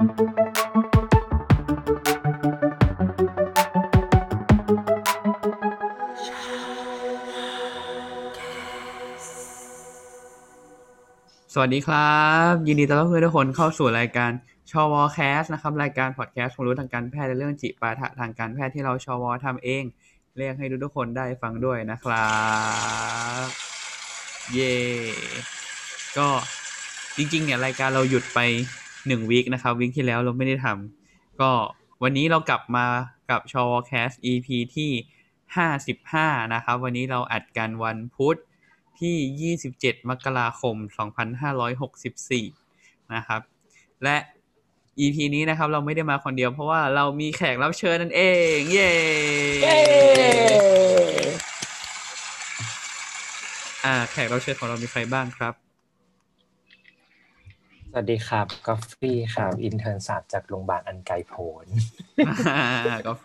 สวัสดีครับ ยินดีต้อนรับเพื่อนทุกคนเข้าสู่รายการชวแคสนะครับรายการพอดแคสต์ความรู้ทางการแพทย์และเรื่องจิปาถะทางการแพทย์ที่เราชวทำเอง เรียกให้ทุกคนได้ฟังด้วยนะครับ เย่ก็จริงๆเนี่ยรายการเราหยุดไป หนึ่งวีคนะครับวีคที่แล้วเราไม่ได้ทำก็วันนี้เรากลับมากับชวแคส EP ที่ห้าสิบห้านะครับ วันนี้เราอัดกันวันพุธที่ 27 มกราคม 2564 นะครับ และ EP นี้นะครับเราไม่ได้มาคนเดียวเพราะว่าเรามีแขกรับเชิญนั่นเอง เย้อ่าแขกรับเชิญของเรามีใครบ้างครับ สวัสดีครับกอฟฟี่ครับ intern ศาสตร์จากโรงพยาบาลอันไกลโพ้นกาแฟ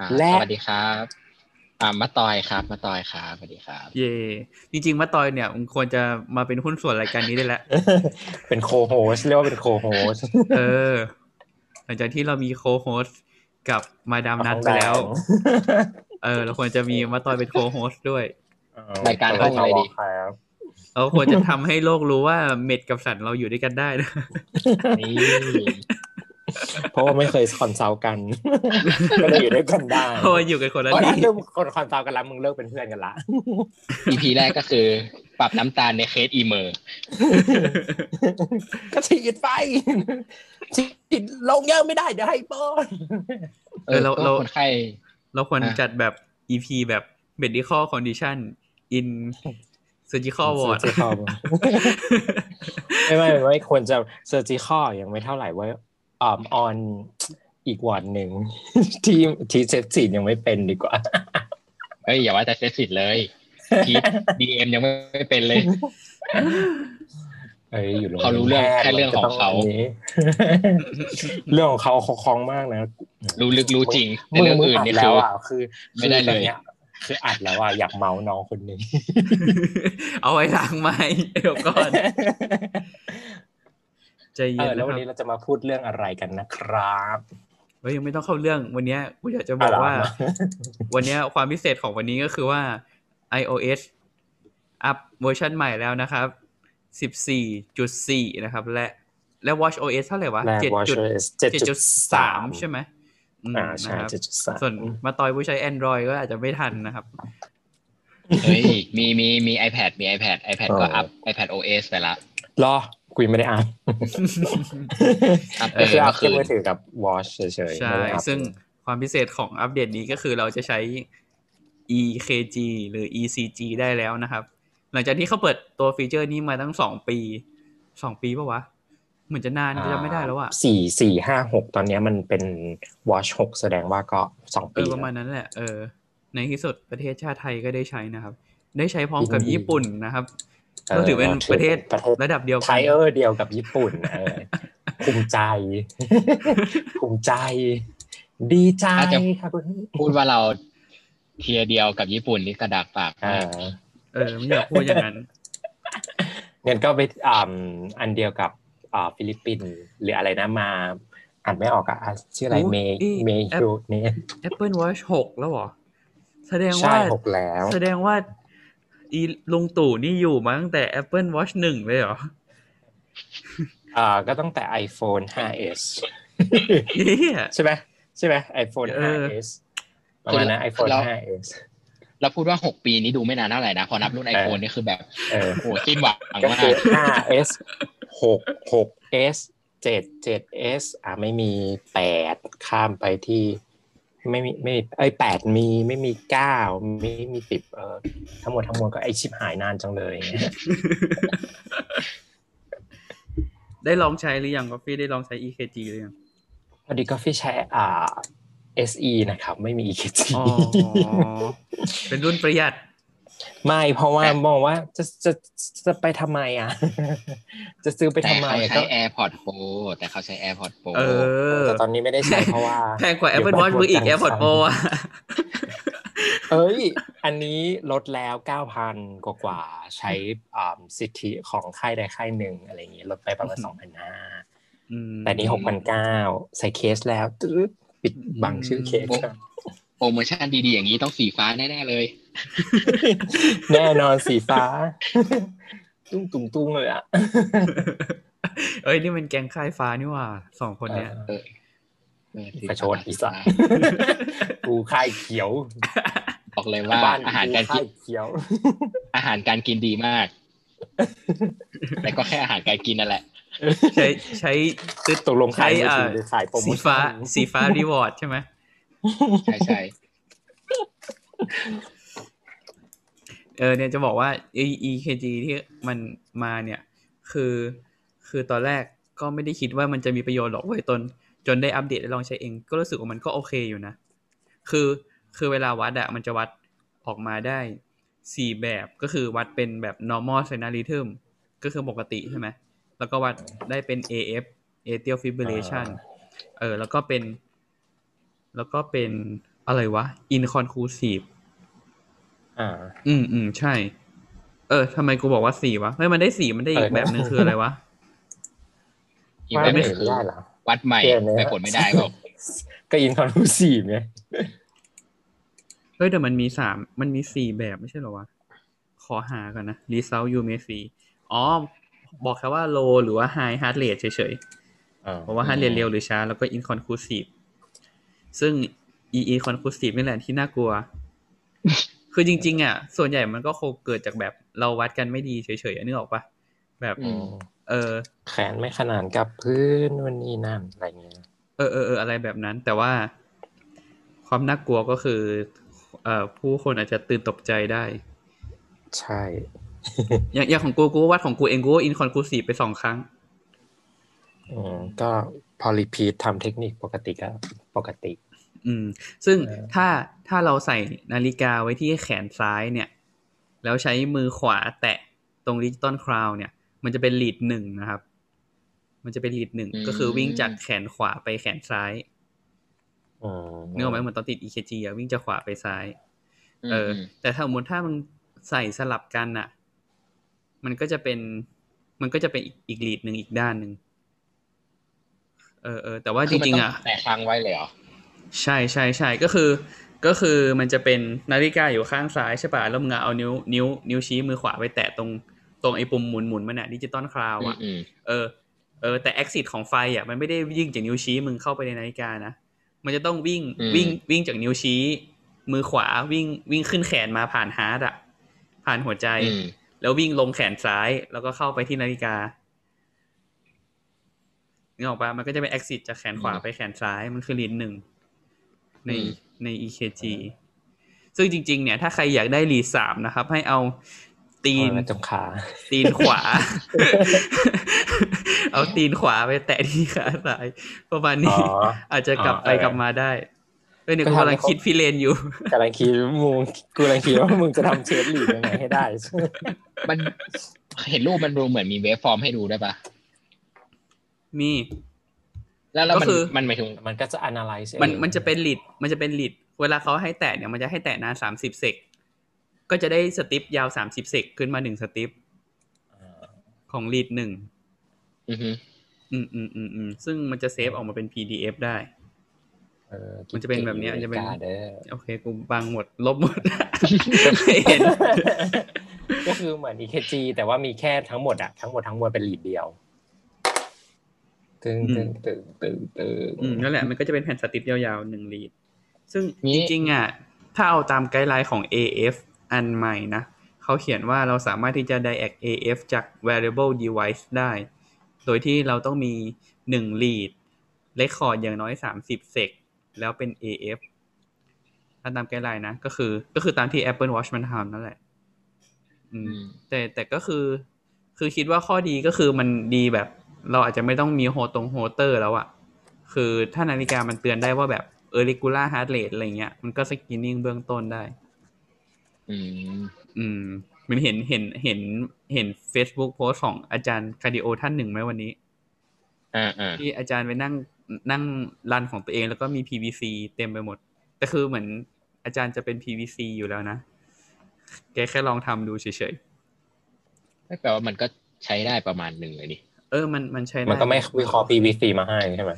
อ่าและสวัสดีครับอ่ามะตอยครับมะตอยครับสวัสดีครับ เย่จริง ๆมาตอยเนี่ยมันควรจะมาเป็นหุ้นส่วนรายการนี้ได้แล้วเป็น co host เรียกว่าเป็น co-hostเออ หลังจากที่เรามี co-hostกับมาดามนัทไปแล้ว เออ เราควรจะมีมาตอยเป็น co-host ด้วยรายการห้องอะไรดีครับ เราควรจะทำให้โลกรู้ว่า med กับศัลย์เราอยู่ด้วยกันได้นะนี่เพราะว่าไม่เคย consult กันก็เลยอยู่ด้วยกันได้เพราะว่าอยู่กันคนละเพราะถ้าที่เริ่มคน consult กันแล้วมึงเลิกเป็นเพื่อนกันละ EP แรกก็คือ ปรับน้ำตาลใน case emerก็ฉีดไปฉีดลงเยอะไม่ได้เดี๋ยวให้ป้อนเออเราเราคนไข้เราควรอะจัดแบบ EP แบบ medical condition in surgical ward เซอร์จิคอลไม่ไม่ไม่ควรจะเซอร์จิคอลยังไม่เท่าไหร่ว่าอ่าออนอีกวันหนึ่งที่ที่เซตสียังไม่เป็นดีกว่าเอ้ยอย่าว่าแต่เซสซิตเลยทีดีเอ็มยังไม่เป็นเลยเอ้ยอยู่โรงเขารู้เรื่องพยบลแค่เรื่องของเขานจะต้นนี้เรื่องของเขาเขาคล่องมากนะรู้ลึกรู้จริงแต่มึงเรื่องมึงอื่นอัดนี่แล้คืวออะคือ ไม่ได้เลย คือตอนนี้คืออัดแล้วอะอยากเมาน้องคนนี้เอาไว้ล้างไม้เดี๋ยวก่อนใจเอเย็นอแล้นะวควันรับนี้เราจะมาพูดเรื่องอะไรกันนะครับเฮ้ยยังไม่ต้องเข้าเรื่องวันเนี้ยกูอยากจะบอกอะเหรอว่า วันเนี้ยความพิเศษของวันนี้ก็คือว่า iOS อัพเวอร์ชันใหม่แล้วนะครับ 14.4 นะครับ และและ WatchOS เท่าไหร่วะและ7 WatchOS 7.3 ใช่ไหม อืมอ่าใช่นะครับเจ็ดจุดสามส่วนมาตอยผู้ใช้ Android ก็อาจจะไม่ทันนะครับเฮ้ยมีมีมี iPad มี iPad iPad ก็อ๋ออัอัพ iPad OS ไปละรอกูยังไม่ได้อ่านอัพไปก็คืออัพเมื่อคืแค่มือถือกับ Watch เฉยๆใช่ไม่ได้อัพซึ่งความพิเศษของอัปเดตนี้ก็คือเราจะใช้ EKG หรือ ECG ได้แล้วนะครับ หลังจากที่เขาเปิดตัวฟีเจอร์นี้มาตั้งสองปีสองปีปะวะ เหมือนจะนานจะไม่ได้แล้วอะสี่สี่ห้าหกตอนเนี้ยมันเป็น Watch หกแสดงว่าก็สองเอปีอประมาณนั้นแหละเออในที่สุดประเทศชาติไทยก็ได้ใช้นะครับ ได้ใช้พร้อมกับญี่ปุ่นนะครับก็ถือเป็นประเทศประเทศระดับเดียวกัน tier เดียวกับญี่ปุ่นเออภูมิใจภูมิใจ ดีใจอาจจะค่ะคุณพูดว่าเรา tier เดียวกับญี่ปุ่นนี่กระดากปากอ่ามากเออไม่อยากพูดอย่างนั้นงั้นก็ไปอ่าอันเดียวกับอ่า ฟิลิปปินส์หรืออะไรนะมาอ่านไม่ออกอะอะชื่ออะไรโอ้เมย์อีเมย์แอปฮิวเนี่ย Apple Watch 6แล้วเหรอ แสดงใช่ว่าหกแล้ว แสดงว่า อีลุงตู่นี่อยู่มาตั้งแต่ Apple Watch หนึ่งเลยเหรออ่าก็ตั้งแต่ iPhone 5s เหี้ยใช่ไหมใช่ไหม iPhone เออ 5s ประมาณนั้น iPhone 5s แล้วพูดว่าหกปีนี้ดูไม่นานเท่าไหร่นะ พอนับรุ่นไอโฟนนี่คือแบบเออโหสิ้นหวังก็มาคืกอ 5s 6 6s 7 7s อ่าไม่มีแปดข้ามไปที่ไม่มีไม่มีเอ้ยแปดมีไม่มีเก้าไม่มีสิบเออทั้งหมดทั้งมวลก็ไอชิบหายนานจังเลย ได้ลองใช้หรือยังกาแฟได้ลองใช้ EKG หรือยังพอดีก็พี่ใช้อ่า SE นะครับ ไม่มี EKG อ๋อเป็นรุ่นประหยัด ไม่เพราะว่ามองว่าจะจะจะไปทำไมอะ จะซื้อไปแต่ทำไมเขาอะใช้ก็ AirPods Pro แต่เขาใช้ AirPods Pro เออแต่ตอนนี้ไม่ได้ใช้เพราะว่าแพงกว่า Apple Watch มืออีก AirPods Pro อะเอ้ย อันนี้ลดแล้วเก้าพันกว่าๆใช้อ่าสิทธิของค่ายใดค่ายหนึ่งอะไรอย่างเงี้ยลดไปประมาณสองพันห้าอืมแต่นี้หกพันเก้าใส่เคสแล้วตึ๊ด ปิดบังชื่อเคสครับโปรโมชั่นดีๆอย่างนี้ต้องสีฟ้าแน่ๆเลย แน่นอนสีฟ้า ตุ้งตุ้งตุ้งเลยอะเอ้ยนี่มันแกงค่ายฟ้านี่หว่าสองคนเนี้ยเออเออสีประชฟ้าดอีสานกูค่ายเขียว บอกเลยว่าบ้านอาหารกูการกิค่านยเขียว อาหารการกินดีมาก แต่ก็แค่อาหารการกินนั่นแหละ ใช้ใช้ตึ๊ดตกลงขายมือใช้ถืออ่าหรือขายโปรโมสีชั่นฟ้าสีฟ้ารีวอร์ดใช่ไหมใช่ใช่เออเนี่ยจะบอกว่า E- EKG ที่มันมาเนี่ย คือ คือตอนแรกก็ไม่ได้คิดว่ามันจะมีประโยชน์หรอกเว้ยตน จนได้อัปเดตได้ลองใช้เอง ก็รู้สึกว่ามันก็โอเคอยู่นะ คือคือเวลาวัดอะมันจะวัดออกมาได้สี่แบบก็คือวัดเป็นแบบ normal sinus rhythm ก็คือปกติใช่ไหม แล้วก็วัดได้เป็น AF atrial fibrillation เออ แล้วก็เป็น แล้วก็เป็นอะไรวะ inconclusive อ่า อืมอืมใช่ เออทำไมกูบอกว่าสี่วะเฮ้ยมันได้สี่มันได้อีกเออแบบหนึ่งคืออะไรวะอีกว่าแบบไม่นึงเห็นคือได้เหรอวัดใหม่เปลี่ยนเลยแต่ผลไม่ได้เปล่าก็อินคอนคูซีฟไงเฮ้ยแต่มันมีสามมันมีสี่แบบไม่ใช่เหรอวะ ขอหากันนะ result you may see อ๋อ บอกแค่ว่า low หรือว่า high heart rate เฉยๆเพราะว่า heart rate เร็วหรือช้า แล้วก็ inconclusive ซึ่ง e inconclusive นี่แหละที่น่ากลัว คือจริง ๆ อะ ส่วนใหญ่มันก็คงเกิดจากแบบเราวัดกันไม่ดีเฉยๆอะนึกออกปะแบบอืมเออ แขนไม่ขนานกับพื้นวันนี้นั่นอะไรเงี้ยเออเออเอออะไรแบบนั้น แต่ว่า ความน่ากลัวก็คือ เอ่อผู้คนอาจจะตื่นตกใจได้ ใช่ อย่างอย่างของกูกูวัดของกูเองกู inconclusive ไปสองครั้งอืมก็พอ repeat ทำเทคนิคปกติก็ปกติ อืม ซึ่งเออถ้าถ้าเราใส่นาฬิกาไว้ที่แขนซ้ายเนี่ย แล้วใช้มือขวาแตะตรงดิจิตอลคราวเนี่ย มันจะเป็นลีดหนึ่งนะครับ มันจะเป็นลีดหนึ่งอืมก็คือวิ่งจากแขนขวาไปแขนซ้ายอืมนึกออกไหมเหมือนตอนติด EKG อะวิ่งจากขวาไปซ้าย เอออมแต่ถ้าสมมติถ้ามึงใส่สลับกันอะ มันก็จะเป็น มันก็จะเป็นอีกอีกลีดหนึ่งอีกด้านหนึ่งเออเออแต่ว่าจคือมันริงต้ๆอะแต่ค้างไว้เลยเหรอใช่ใช่ใช่ก็คือ ก็คือมันจะเป็นนาฬิกาอยู่ข้างซ้ายใช่ป่ะแล้วมึงอะเอานิ้วนิ้ว นิ้วชี้มือขวาไปแตะตรงตรงไอ้ปุ่มหมุนหมุนมันอะ Digital Crown อืมอะอืมเออเออแต่ exit ของไฟอะมันไม่ได้วิ่งจากนิ้วชี้มึงเข้าไปในนาฬิกานะมันจะต้องวิ่งวิ่งวิ่งจากนิ้วชี้ มือขวาวิ่งวิ่งขึ้นแขนมาผ่าน heart อะผ่านหัวใจอืม แล้ววิ่งลงแขนซ้าย แล้วก็เข้าไปที่นาฬิกานึกออกปะมันก็จะเป็น exit จากแขนขวาไปแขนซ้ายมันคือลีดหนึ่งในใน EKG ซึ่งจริง ๆ เนี่ย ถ้าใครอยากได้ลีดสามนะครับ ให้เอาตีนเอาละจงขาตีนขวา เอาตีนขวาไปแตะที่ขาซ้ายประมาณอ๋นี้ออาจจะกลับไปเออกลับมาได้ เอ้ยเดี๋ยวก็กูทำกำลังให้เขาคิดพี่เลนอยู่กำลังคิดว่ามึงกูกำลังคิดว่ามึงจะทำเชฟลีดยังไงให้ได้ มันเห็นรูปมันดูเหมือนมี waveform ให้ดูได้ปะมีแล้วแล้วมันก็คือมันหมายถึงมันก็จะ analyze มันเองมันจะเป็น lead มันจะเป็น lead เวลาเขาให้แตะเนี่ยมันจะให้แตะนานสามสิบ sec ก็จะได้ strip ยาวสามสิบ sec ขึ้นมาหนึ่ง strip อ่าของ lead หนึ่งอือฮึอืมอืมอืมอืมซึ่งมันจะ save ออกมาเป็น PDF ได้เออ มันจะเป็นแบบเนี้ยจะเป็นกาเด้อโอเคกูบังหมดลบหมดไม่เห็น ก็คือเหมือน EKG แต่ว่ามีแค่ทั้งหมดอะทั้งหมดทั้งมวลเป็นลีดเดียวตึงตึงตึงตึงตึงอืมนั่นแหละมันก็จะเป็นแผ่นสติปยาวๆหนึ่งลีดซึ่งนี่จริงๆอะถ้าเอาตามไกด์ไลน์ของ AF อันใหม่นะเขาเขียนว่าเราสามารถที่จะ direct AF จาก variable device ได้ โดยที่เราต้องมีหนึ่ง lead record อย่างน้อยสามสิบ sec แล้วเป็น AF ถ้าตาม guideline นะ ก็คือ ก็คือตามที่ Apple Watch มันทำนั่นแหละอืมอืม แต่แต่ก็คือ คือคิดว่าข้อดีก็คือมันดีแบบ เราอาจจะไม่ต้องมีโฮตรง Holter แล้วอะคือถ้านาฬิกามันเตือนได้ว่าแบบเออ regular heart rate อะไรเงี้ย มันก็ screening เบื้องต้นได้ อืม อืม มันเห็นเห็นเห็นเห็น Facebook post ของอาจารย์ cardio ท่านหนึ่งไหมวันนี้ อ่าอ่าที่อาจารย์ไปนั่ง นั่งรันของตัวเองแล้วก็มี PVC เต็มไปหมด แต่คือเหมือนอาจารย์จะเป็น PVC อยู่แล้วนะ แกแค่ลองทำดูเฉยไม่แปลว่ามันก็ใช้ได้ประมาณหนึ่งเลยดิๆเออ มันมันใช้ด้ มันก็ไม่วิเคราะห์ PVC มาให้ใช่ไหม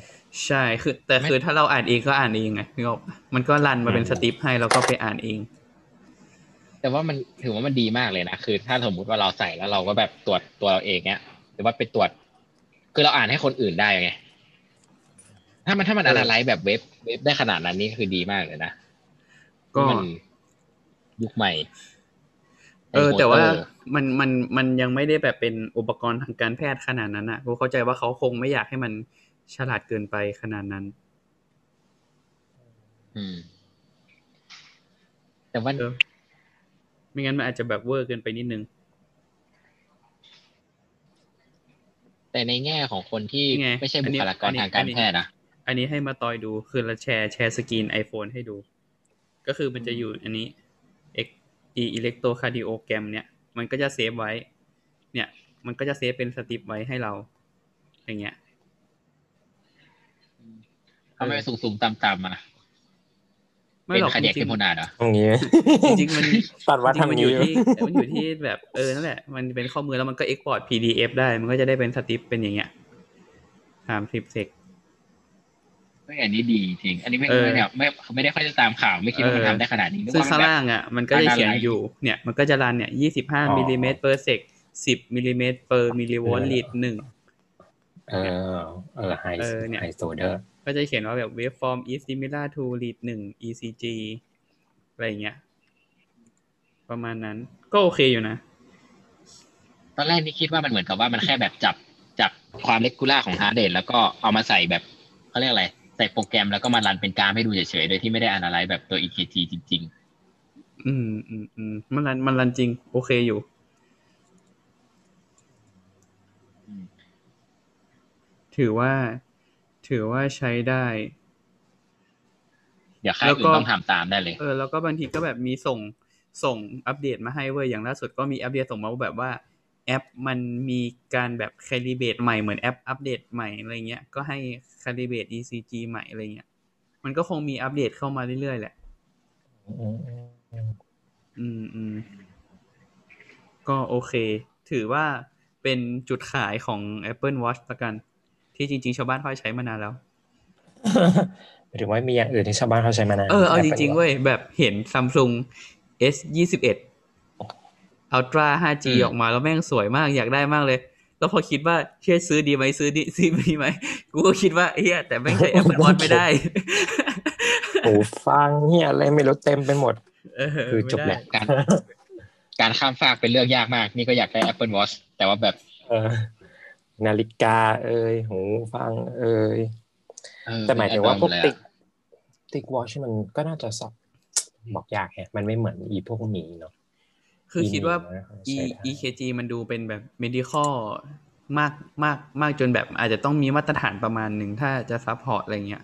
ใช่ คือ แต่คือถ้าเราอ่านเองก็อ่านเองไงนึกออกปะมันก็รันมาเป็นอืมสติปให้แล้วก็ไปอ่านเอง แต่ว่ามันถือว่ามันดีมากเลยนะ คือ ถ้าสมมุติว่าเราใส่แล้วเราก็แบบตรวจตัวเราเองเนี้ย หรือว่าไปตรวจ คือเราอ่านให้คนอื่นได้ไง ถ้ามันถ้ามันเออะอนาไลซ์แบบเว็บเว็บได้ขนาดนั้นนี่คือดีมากเลยนะ ก็มันยุคใหม่ เออ แต่ว่าเออมันมันมันยังไม่ได้แบบเป็นอุปกรณ์ทางการแพทย์ขนาดนั้นอะกูเข้าใจว่าเขาคงไม่อยากให้มันฉลาดเกินไปขนาดนั้น อืม แต่ว่าเออไม่งั้นมันอาจจะแบบเวอร์เกินไปนิดนึง แต่ในแง่ของคนที่นี่ไงไม่ใช่อับุนนี้คลากรอันนี้ทางการอันนี้แพทย์นะ อันนี้ให้มาตอยดูคือเราแชร์แชร์สกรีน iPhone ให้ดู ก็คือมันจะอยู่อันนี้ X e electrocardiogram เนี่ย มันก็จะเซฟไว้ เนี่ย มันก็จะเซฟเป็นสติปไว้ให้เรา อย่างเงี้ยเขาไม่สูงสูงๆต่ำๆมาไม่เป็นหรอกคาจเดียกริเทงมโพนาดเหรอตรงนี้ๆจริงๆมันตัดวัดจริงๆมันทำอยู่นี้ที่มันอยู่ที่แบบเออนั่นแหละ มันเป็นข้อมือแล้วมันก็ export PDF ได้ มันก็จะได้เป็นสติปเป็นอย่างเงี้ยสามสิบเซก เฮ้ยอันนี้ดีจริง อันนี้ไม่เออไม่เนี่ยไม่ไม่ได้ค่อยจะตามข่าวไม่คิดว่ามันเออทำได้ขนาดนี้นึกซึ่งว่าข้างมันแบบล่างอะมันก็จะเขียนอะไรอยู่เนี่ยมันก็จะรันเนี่ยยี่สิบห้าอ๋อมิลลิเมตร per sec สิบมิลลิเมตร per มิลลิโวลต์ลิตหนึ่งเออเออไฮเออเนี่ยไฮโซเดอร์ก็จะเขียนว่าแบบ waveform is similar to lead หนึ่ง ECG อะไรอย่างเงี้ย ประมาณนั้น ก็โอเคอยู่นะ ตอนแรกนี่คิดว่ามันเหมือนกับว่ามันแค่แบบจับจับความเลกูล่าของ heart rate แล้วก็เอามาใส่แบบเขาเรียกอะไร ใส่โปรแกรมแล้วก็มา run เป็นกราฟให้ดูเฉยๆ โดยที่ไม่ได้อ analyze แบบตัว EKG จริงอืมอืมอืมมัน run มัน run จริง โอเคอยู่ๆอืมถือว่า ถือว่าใช้ได้ เดี๋ยวค่ายแล้วอื่ก็นต้องทำตามได้เลย เออ แล้วก็บางทีก็แบบมีส่งส่งอัปเดตมาให้เว้ย อย่างล่าสุดก็มีอัปเดตส่งมาว่าแบบว่า แอปมันมีการแบบคาลิเบตใหม่เหมือนแอปอัปเดตใหม่อะไรเงี้ย ก็ให้คาลิเบต ECG ใหม่อะไรเงี้ย มันก็คงมีอัปเดตเข้ามาเรื่อยๆแหละ อืมอืมอืมอืมอืมก็โอเค ถือว่าเป็นจุดขายของ Apple Watch ละกัน ที่จริง ๆ ชาวบ้านเขาใช้มานานแล้วหมายถึงว่ามีอย่างอื่นที่ชาวบ้านเขาใช้มานาน เออ เอาจ Apple ริงๆเว้ยแบบเห็น Samsung S ยี่สิบเอ็ด Ultra 5G อืมออกมาแล้วแม่งสวยมากอยากได้มากเลย แล้วพอคิดว่าเชื่อซื้อดีไหมซื้อดีซื้อดีไหมกูก็คิดว่าเฮียแต่แม่งใช้ Apple Watch ไม่ได้หูฟังเฮียอะไรไม่รู้เต็มไปหมดเออคือจบไม่แหได้ละการการข้ามฟากเป็นเรื่องยากมาก นี่ก็อยากได้ Apple Watch แต่ว่าแบบเออนาฬิกา เอ่ยหูฟัง เอ่ยเออแต่หมายถึงว่าพวกเป็นติ๊ก Apple ติ๊กวอชมันก็น่าจะสับบอกยากแฮะมันไม่เหมือนอีพวกหมีเนาะ คือคิดว่าอีหมีนะ E ใช้ได้ EKG มันดูเป็นแบบ medical มากมากมากจนแบบ อาจจะต้องมีมาตรฐานประมาณหนึ่งถ้าจะซัพพอร์ตอะไรเงี้ย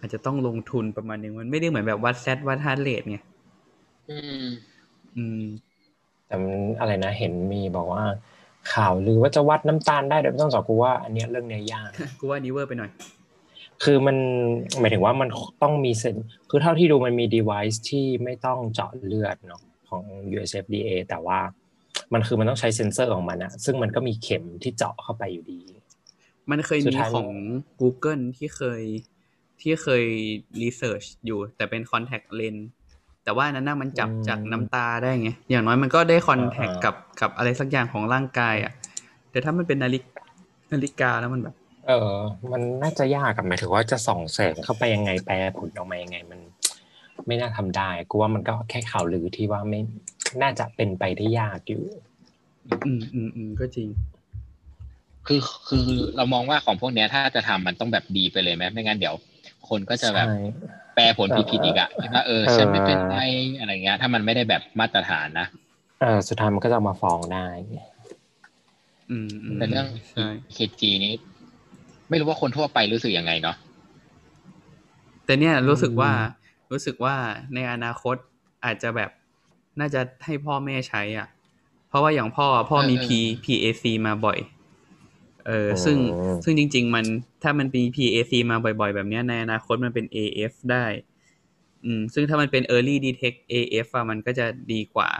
อาจจะต้องลงทุนประมาณหนึ่งมันไม่ได้เหมือนแบบวัด sat วัด heart rate ไงอืม อืม แต่มันอะไรนะเห็นมีบอกว่า ข่าวลือว่าจะวัดน้ำตาลได้โดยไม่ต้องสอบกูว่าอันเนี้ยเรื่องเนี้ยยากกูว่านี้เวอร์ไปหน่อย คือมันหมายถึงว่ามันต้องมีเซนคือเท่าที่ดูมันมี device ที่ไม่ต้องเจาะเลือดเนาะ ของ US FDA แต่ว่ามันคือมันต้องใช้เซ็นเซอร์ของมันอะซึ่งมันก็มีเข็มที่เจาะเข้าไปอยู่ดี มันเคยสุดมีท้ายของ Google ที่เคยที่เคยรีเสิร์ชอยู่ แต่เป็น contact lens แต่ว่าอันนั้นน่ะมันจับจากน้ำตาได้ไง อย่างน้อยมันก็ได้ contact กับกับอะไรสักอย่างของร่างกายอะแต่ถ้ามันเป็นนาฬิกนาฬิกาแล้วมันแบบ เออ มันน่าจะยากกับหมายถึงว่าจะส่องแสงเข้าไปยังไงแปลผลออกมายังไงมัน ไม่น่าทำได้กูว่ามันก็แค่ข่าวลือที่ว่าไม่น่าจะเป็นไปได้ยากอยู่ อืมอืมอืมก็จริง คือคือเรามองว่าของพวกเนี้ย ถ้าจะทำมันต้องแบบดีไปเลยไหมไม่งั้นเดี๋ยว คนก็จะแบบใช่แปลผลผิดๆอีกอะคิดว่าเออเออฉันไม่เป็นไรอะไรเงี้ย ถ้ามันไม่ได้แบบมาตรฐานนะเออสุดท้ายมันก็จะเอามาฟ้องได้อืมอืมแต่เรื่องใช่ EKG นี้ ไม่รู้ว่าคนทั่วไปรู้สึกยังไงเนาะแต่เนี่ยรู้สึกว่าอืม รู้สึกว่าในอนาคตอาจจะแบบน่าจะให้พ่อแม่ใช้อะ เพราะว่าอย่างพ่อพ่อมี P PAC มาบ่อย เออซึ่งอืมซึ่งจริง ๆ มันถ้ามันมี PAC มาบ่อย ๆ แบบเนี้ยในอนาคตมันเป็น AF ได้ อืม ซึ่งถ้ามันเป็น early detect AF อะมันก็จะดีกว่า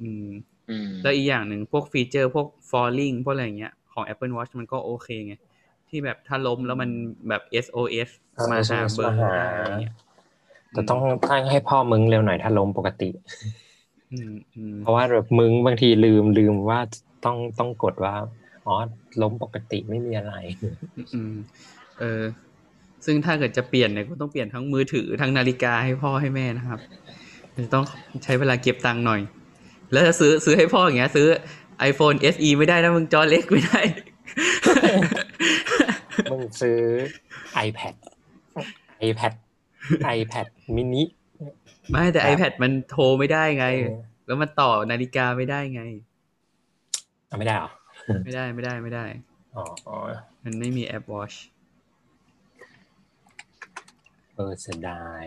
อืมอืมแล้วอีกอย่างหนึ่งพวกฟีเจอร์พวก falling พวกอะไรอย่างเงี้ยของ Apple Watch มันก็โอเคไง ที่แบบถ้าล้มแล้วมันแบบ SOS เออมาหา SOS เบอร์มาหาได้อะไรเงี้ยแต่ต้องตั้งให้พ่อมึงเร็วหน่อยถ้าล้มปกติอืมอืมเพราะว่าแบบมึงบางทีลืมลืมว่าต้องต้องกดว่าอ๋อล้มปกติไม่มีอะไรอืมเออ ซึ่งถ้าเกิดจะเปลี่ยนเนี่ยก็ต้องเปลี่ยนทั้งมือถือทั้งนาฬิกาให้พ่อให้แม่นะครับจะต้องใช้เวลาเก็บตังค์หน่อย แล้วถ้าซื้อซื้อให้พ่ออย่างเงี้ย ซื้อ iPhone SE ไม่ได้นะมึงจอเล็กไม่ได้ มึงซื้อ iPad iPad iPad mini ไม่แต่ครับ iPad มันโทรไม่ได้ไงเออแล้วมันต่อนาฬิกาไม่ได้ไงเอาไม่ได้เหรอ ไม่ได้ไม่ได้ไม่ได้อ๋ออ๋อมันไม่มีแอป Watch เออเสียดาย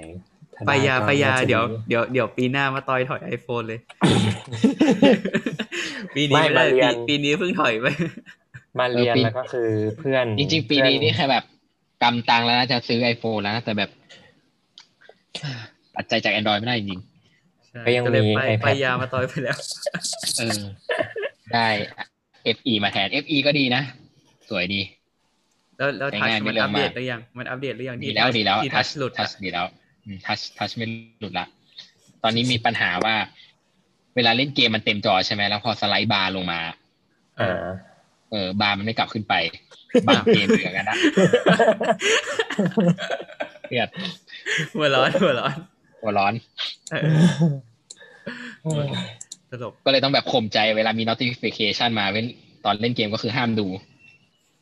ถ้ไปด้ยาก็ไปยาน่จะเดี๋ยวดีเดี๋ยวเดี๋ยวปีหน้ามาต่อยถอย iPhone เลย ปีนี้ไม่ไม่ได้มาเรียปีนปีนี้เพิ่งถอยไป มาเรียนเออปีแล้วก็คือเพื่อน จริงๆ ปีนี้เพื่อนี่แค่แบบกำตังแล้วนะจะซื้อ iPhone แล้วนะแต่แบบปัจจัยจาก Android ไม่ได้จริงใช่ก็ยังก็เลยมีไป iPad ไปยามาต่อยไปแล้วๆเออได้ FE มาแทน FE ก็ดีนะ สวยดี แล้วแล้วใช้ทัชง่ายไม่มันเร็วอัปเดตมากหรือยัง มันอัปเดตหรือยังดีที่แล้ว touch ดีแล้วที่ทัชหลุดทัอะชดีแล้วทัชทัชไม่หลุดละ ตอนนี้มีปัญหาว่า เวลาเล่นเกมมันเต็มจอใช่ไหมแล้วพอสไลด์บาร์ลงมาอ่า เออบาร์มันไม่กลับขึ้นไป บาร์เกมเหลืองกันนะเครียดหัวร้อนหัวร้อนหัวร้อนเออตลกก็เลยต้องแบบข่มใจเวลามี notification มาเว้นตอนเล่นเกมก็คือห้ามดู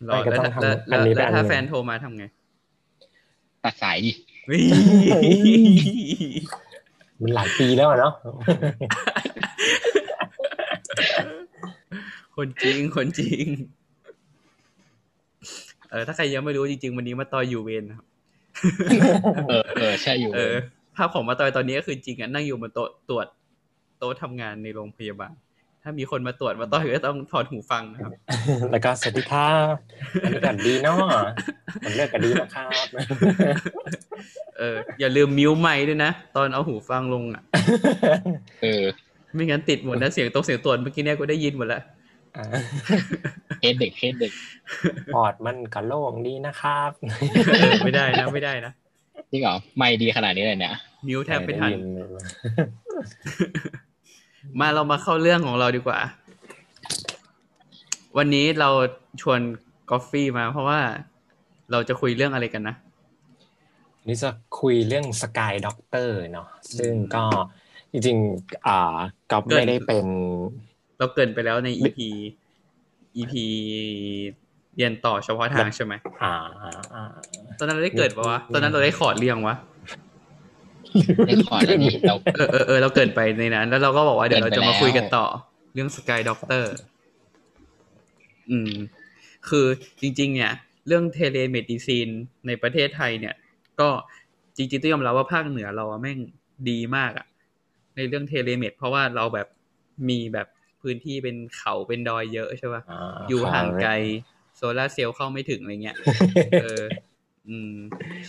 ร้อนไม่ก็แล้วต้องถ้าทำแล้วอันนี้แล้วเป็นถ้าอันหนึ่งแฟนโทรมาทำไง ตัดสายดิเฮ้ยมันหลายปีแล้วอะเนาะ คนจริง คนจริง เออ ถ้าใครยังไม่รู้จริง ๆ วันนี้มาต่อยอยู่เวนนะครับ เออ เออ ใช่อยู่เออ ภาพของมาตอยตอนนี้ก็คือจริงอะนั่งอยู่บนโต๊ะตรวจ โต๊ะทำงานในโรงพยาบาล ถ้ามีคนมาตรวจมาต้อยก็ต้องถอดหูฟังนะครับ แล้วก็สวัสดีครับอันนี้กันดีเนาะผมเลิกกันดีนะครับ เออ อย่าลืมมิวไมค์ด้วยนะ ตอนเอาหูฟังลงอะ เออ ไม่งั้นติดหมดนะเสียงตรงเสียงตรวจเมื่อกี้เนี่ยกูได้ยินหมดแล้วอ่า เคสเด็กเคสเด็กปอดมันก็โล่งดีนะครับเออไม่ได้นะไม่ได้นะจริงเหรอไม่ดีขนาดนี้เลยเนี่ยมิวแทบไม่ทันด้ยิเลยมาเรามาเข้าเรื่องของเราดีกว่า วันนี้เราชวนกอฟฟี่มาเพราะว่าเราจะคุยเรื่องอะไรกันนะ นี่จะคุยเรื่อง Sky Doctor เนาะซึ่งก็จริงๆอ่าก็ไม่ได้เป็น เราเกริ่นไปแล้วใน EP EP เรียนต่อเฉพาะทางใช่ไหมอ่าอ่าอ่าตอนนั้นเราได้ record ปะวะ ตอนนั้นเราได้ record ยังวะได้ record แล้วนี่เราเออเออเออเราเกริ่นไปในนั้น แล้วเราก็บอกว่าเดี๋ยวเราเกริ่จะนไปมาคุยกันแล้วต่อ เรื่อง Sky Doctor อืม คือจริง ๆ เนี่ย เรื่อง telemedicine ในประเทศไทยเนี่ย ก็จริงๆต้องยอมรับว่าภาคเหนือเราอะแม่งดีมากอะในเรื่อง telemed เพราะว่าเราแบบมีแบบ พื้นที่เป็นเขาเป็นดอยเยอะใช่ป่ะอ่าอยู่ห่างไกลโซลาร์เซลล์เข้าไม่ถึงอะไรเงี้ยเออ อืม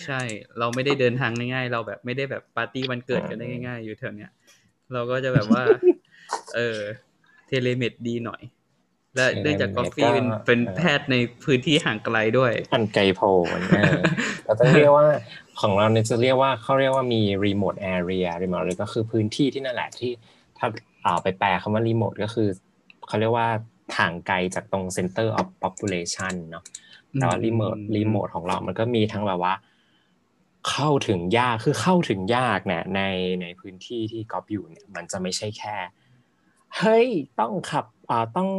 ใช่ เราไม่ได้เดินทางง่ายๆ เราแบบไม่ได้แบบปาร์ตี้วันเกิดกันได้ง่ายๆ อยู่แถวเนี้ย เราก็จะแบบว่า เออ telemed ดีหน่อย และเนื่องจากกอฟฟี่เป็นเป็นแพทย์ในพื้นที่ห่างไกลด้วยอันไกลโพ้นเออเราต้องเรียกว่าของเราเนี่ยจะเรียกว่าเขาเรียกว่ามี remote area remote เลยก็คือพื้นที่ที่นั่นแหละที่ถ้า อ่าไปแปลคำว่า remote ก็คือเขาเรียกว่าห่างไกลจากตรง center of population เนาะแต่ว่า remote remote ของเรา มันก็มีทั้งแบบว่า เข้าถึงยากคือเข้าถึงยากเนี่ยในในพื้นที่ที่กอฟอยู่เนี่ย มันจะไม่ใช่แค่ เฮ้ยต้องขับอ่าต้อง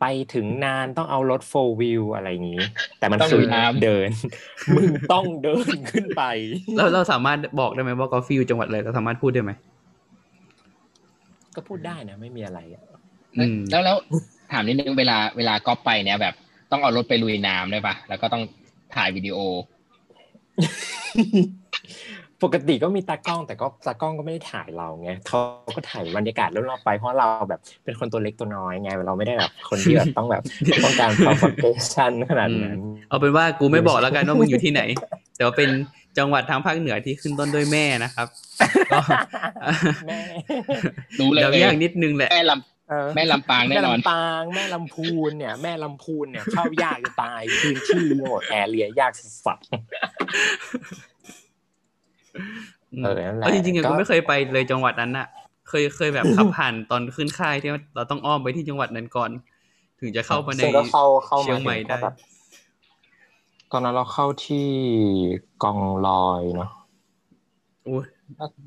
ไปถึงนานต้องเอารถ four wheel อะไรอย่างนี้ แต่มันต้องคือลุยน้ำเดิน มึงต้องเดินขึ้นไป เราเราสามารถบอกได้ไหมว่ากอฟฟี่อยู่จังหวัดอะไรเราสามารถพูดได้ไหม ก็พูดได้นะไม่มีอะไรอะอืมแล้วแล้วถามนิดนึงเวลาเวลาก๊อปไปเนี่ยแบบ ต้องเอารถไปลุยน้ำด้วยปะแล้วก็ต้องถ่ายวิดีโอ ปกติก็มีตากล้อง แต่ก็ตากล้องก็ไม่ได้ถ่ายเราไงเขาก็ถ่ายบรรยากาศรอบๆไปเพราะเราแบบเป็นคนตัวเล็กตัวน้อยไงเราไม่ได้แบบคนที่แบบต้องแบบต้องการ propagation ขนาดนั้นเอาเป็นว่ากูไม่บอกแล้วกันว่ามึงอยู่ที่ไหนแต่ว่าเป็นจังหวัดทางภาคเหนือที่ขึ้นต้นด้วยแม่นะครับก็แม่ รู้เลยเดี๋ยวยากนิดนึงแหละแม่ลเออำแม่ลำปางแน่แม่นอนลำปางแม่ลำพูนเนี่ย แม่ลำพูนเนี่ยเข้ายากจะตายพื้นที่รีโมทแอเรียยากสัสเออนั่นแหละเอาจริงๆอะก็กูไม่เคยไปเลยจังหวัดนั้นอะเคยเคยแบบขับผ่านตอนขึ้นค่ายที่ว่าเราต้องอ้อมไปที่จังหวัดนั้นก่อน ถึงจะเข้ามาในซึ่งก็เข้าเข้าเชียมางใหม่ถึงได้แค่แบบตอนนั้นเราเข้าที่กองลอยเนาะอู้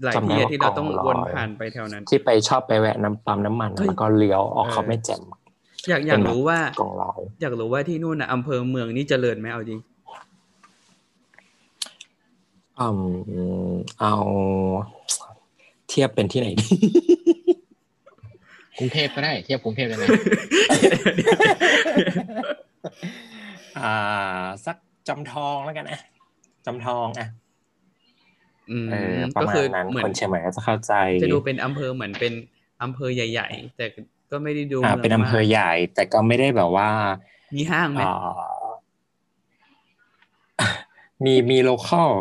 หลายจำได้ที่อะว่าที่เราต้องกองวนลอยผ่านไปแถวนั้น ที่ไปชอบไปแวะน้ำปั๊มน้ำมันเฮ้ยแล้วก็เลี้ยวออกเออเขาไม่แจ่มอยากอยากรู้ว่ากองลอยอยากรู้ว่าที่นู่นอะอำเภอเมืองนี่เจริญไหมเอาจริงอืมเอาเทียบเป็นที่ไหนดีกรุงเทพก็ได้เทียบกรุงเทพได้ไหมอ่า สักจำทองแล้วกันนะจำทองอะอืม เออประก็มาคืณอนั้นเหมือคนนเชียงใหม่ก็จะเข้าใจ จะดูเป็นอำเภอเหมือนเป็นอำเภอใหญ่ ๆ แต่ก็ไม่ได้ดูอ่ามืงเป็นอำเภอมากใหญ่ แต่ก็ไม่ได้แบบว่า มีห้างไหมอ่ามีมีโลคอล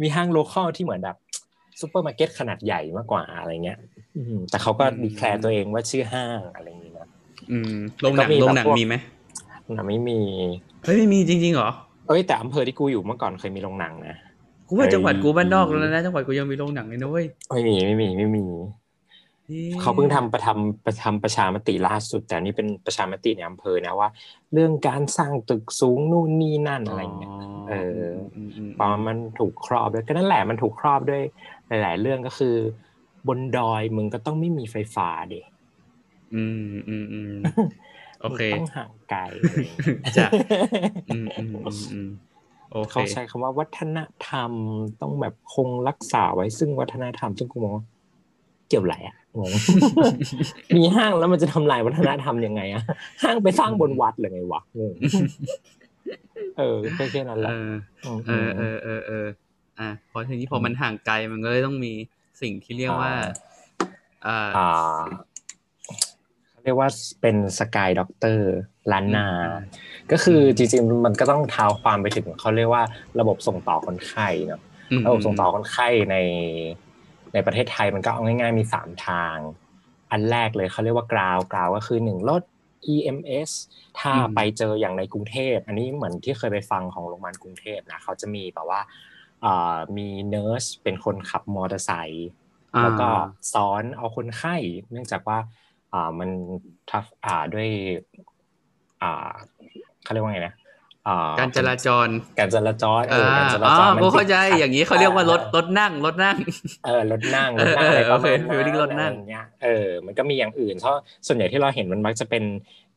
มีห้างโลคอลที่เหมือนแบบซูเปอร์มาร์เก็ตขนาดใหญ่มากกว่าอะไรเงี้ยอืมแต่เขาก็ดีแคลร์ตัวเองว่าชื่อห้างอะไรอย่างนี้นะอืมโรงหนังก็มีโรงแบบหนังพวกมีไหมน่ะไม่มีเฮ้ยไม่มีจริงๆเหรอเอ้ยแต่อำเภอที่กูอยู่เมื่อก่อนเคยมีโรงหนังนะ กูว่าเฮ้ยจังหวัดกูบ้านนอกแล้วนะจังหวัดกูยังมีโรงหนังเลยนะเว้ยไม่มีไม่มีไม่มีนี่เขาเพิ่งทำประทำประทำประชามติล่าสุด แต่อันนี่เป็นประชามติในอำเภอนะว่า เรื่องการสร้างตึกสูงนู่นนี่นั่นอะไรเงี้ยเออมมเพราะมันถูกครอบด้วยก็นั่นแหละมันถูกครอบด้วย หลาย ๆ เรื่องก็คือ บนดอยมึงก็ต้องไม่มีไฟฟ้าดิอืมอืมอืมโอเคมึงต้องห่างไกลอะไรเงี้ยจ้ะอืมอืมอืมอืมโอ เคเขาใช้คำว่าวัฒนธรรมต้องแบบคงรักษาไว้ซึ่งวัฒนธรรมซึ่งกูมองว่าเกี่ยวอะไรอะงงมีห้างแล้วมันจะทำลายวัฒนธรรมยังไงอะห้างไปสร้างบนวัดหรือไงวะงงเออแค่แค่นั้นแหเอละอเออเออเออเอออะพอทีนี้พอมันห่างไกลมันก็เลยต้องมีสิ่งที่เรียกว่าอ่าอ่าเขาเรียกว่าเป็น Sky Doctor ล้านนา ก็คือจริงๆมันก็ต้องเท้าความไปถึงเขาเรียกว่าระบบส่งต่อคนไข้เนาะมระบบส่งต่อคนไข้ใน ในประเทศไทยมันก็เอาง่ายๆมีสามทาง อันแรกเลยเขาเรียกว่า ground ground ก็คือหนึ่งรถ EMS ถ้าไปเจออย่างในกรุงเทพ อันนี้เหมือนที่เคยไปฟังของโรงพยาบาลกรุงเทพนะเขาจะมีแบบว่าอ่ามีเนอร์สเป็นคนขับมอเตอร์ไซค์อ่าแล้วก็ซ้อนเอาคนไข้ เนื่องจากว่า อ่ามันทัฟอ่าด้วย อ่าเขาเรียกว่าไงนะอ่าการจราจร การจราจรเออ่าอการจราอ๋อจรมันกูเข้าใจติดขัดอย่างนี้เขาเรียกว่ารถรถนั่งรถนั่ง เออรถนั่งเอรอถนั่งอะไรเออประมาณโอเค feeling รถนั่งอะไรเงี้ยเออมันก็มีอย่างอื่นเพราะส่วนใหญ่ที่เราเห็นมันมักจะเป็น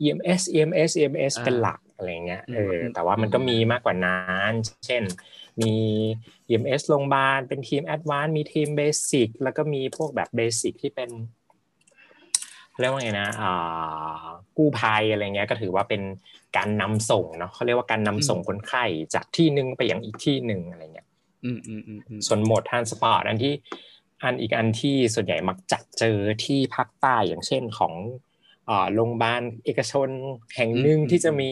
EMS EMS EMS เป็นหลักอะไรเงี้ยเออแต่ว่ามันก็มีมากกว่านั้นเช่น มี EMS โรงพยาบาลเป็นทีม advance มีทีม basic แล้วก็มีพวกแบบ basic ที่เป็น เรียกว่าไงนะอ่ากู้ภัยอะไรเงี้ยก็ถือว่าเป็นการนำส่งเนาะเขาเรียกว่าการนำส่งคนไข้จากที่หนึ่งไปยังอีกที่หนึ่งอะไรเงี้ยอืมอืมอืมอืมส่วน mode transport อันที่อันอีกอันที่ส่วนใหญ่มักจะเจอที่ภาคใต้อย่างเช่นของอ่าโรงพยาบาลเอกชนแห่งหนึ่งที่จะมี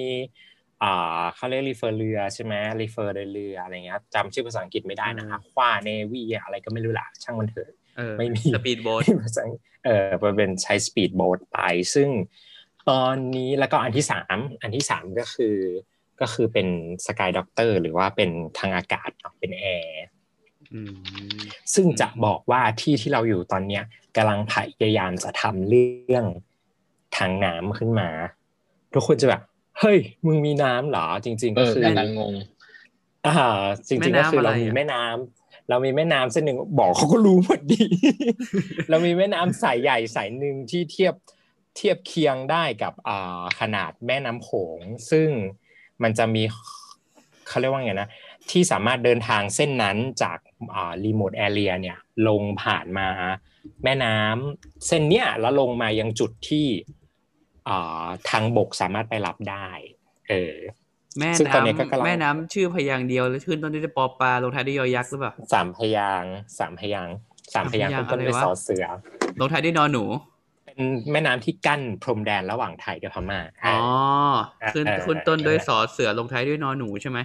อ่าเขาเรียก refer เรือใช่ไหม refer เรืออะไรเงี้ยจำชื่อภาษาอังกฤษไม่ได้นะคะคว้าเนวีอะไรก็ไม่รู้ละช่างมันเถอะเออ ไม่มี speed boat ภาษาเออมันเป็นใช้ speed boat ไป ซึ่งตอนนี้แล้วก็อันที่สามอันที่สามก็คือก็คือเป็น sky doctor หรือว่าเป็นทางอากาศเนาะเป็นแอร์อืมซึ่งจะบอกว่าที่ที่เราอยู่ตอนเนี้ยกำลังพยายามจะทำเรื่องทางน้ำขึ้นมา ทุกคนจะแบบ เฮ้ย มึงมีน้ำเหรอ จริงๆเอก็อคือกำลังงงอ่าจริง ๆ ก็คือเรามีแม่น้ำ เรามีแม่น้ำเส้นหนึ่งบอกเขาก็รู้หมดดี เรามีแม่น้ำสายใหญ่สายหนึ่งที่เทียบเทียบเคียงได้กับขนาดแม่น้ำโขง ซึ่งมันจะมีเขาเรียกว่าไงนะที่สามารถเดินทางเส้นนั้นจากรีโมทแอเรียเนี่ยลงผ่านมาแม่น้ำเส้นเนี้ยแล้วลงมายังจุดที่ทางบกสามารถไปรับได้ เออ แม่ซึ่งตอนนี้ก็น้ำกำลังแม่น้ำชื่อพยางค์เดียวแล้วขึ้นต้นด้วยปอปลาลงท้ายด้วยยอยักษ์หรือเปล่า สามพยางค์สามพยางค์สามพยางค์สามพยางค์ต้นด้วยอะไรวะสอเสือ ลงท้ายด้วยนอหนู เป็นแม่น้ำที่กั้นพรมแดนระหว่างไทยกับพม่าอ๋อเออขึ้นเออขึ้นต้นด้วยเออสอเสือลงท้ายด้วยนอหนูใช่ไหม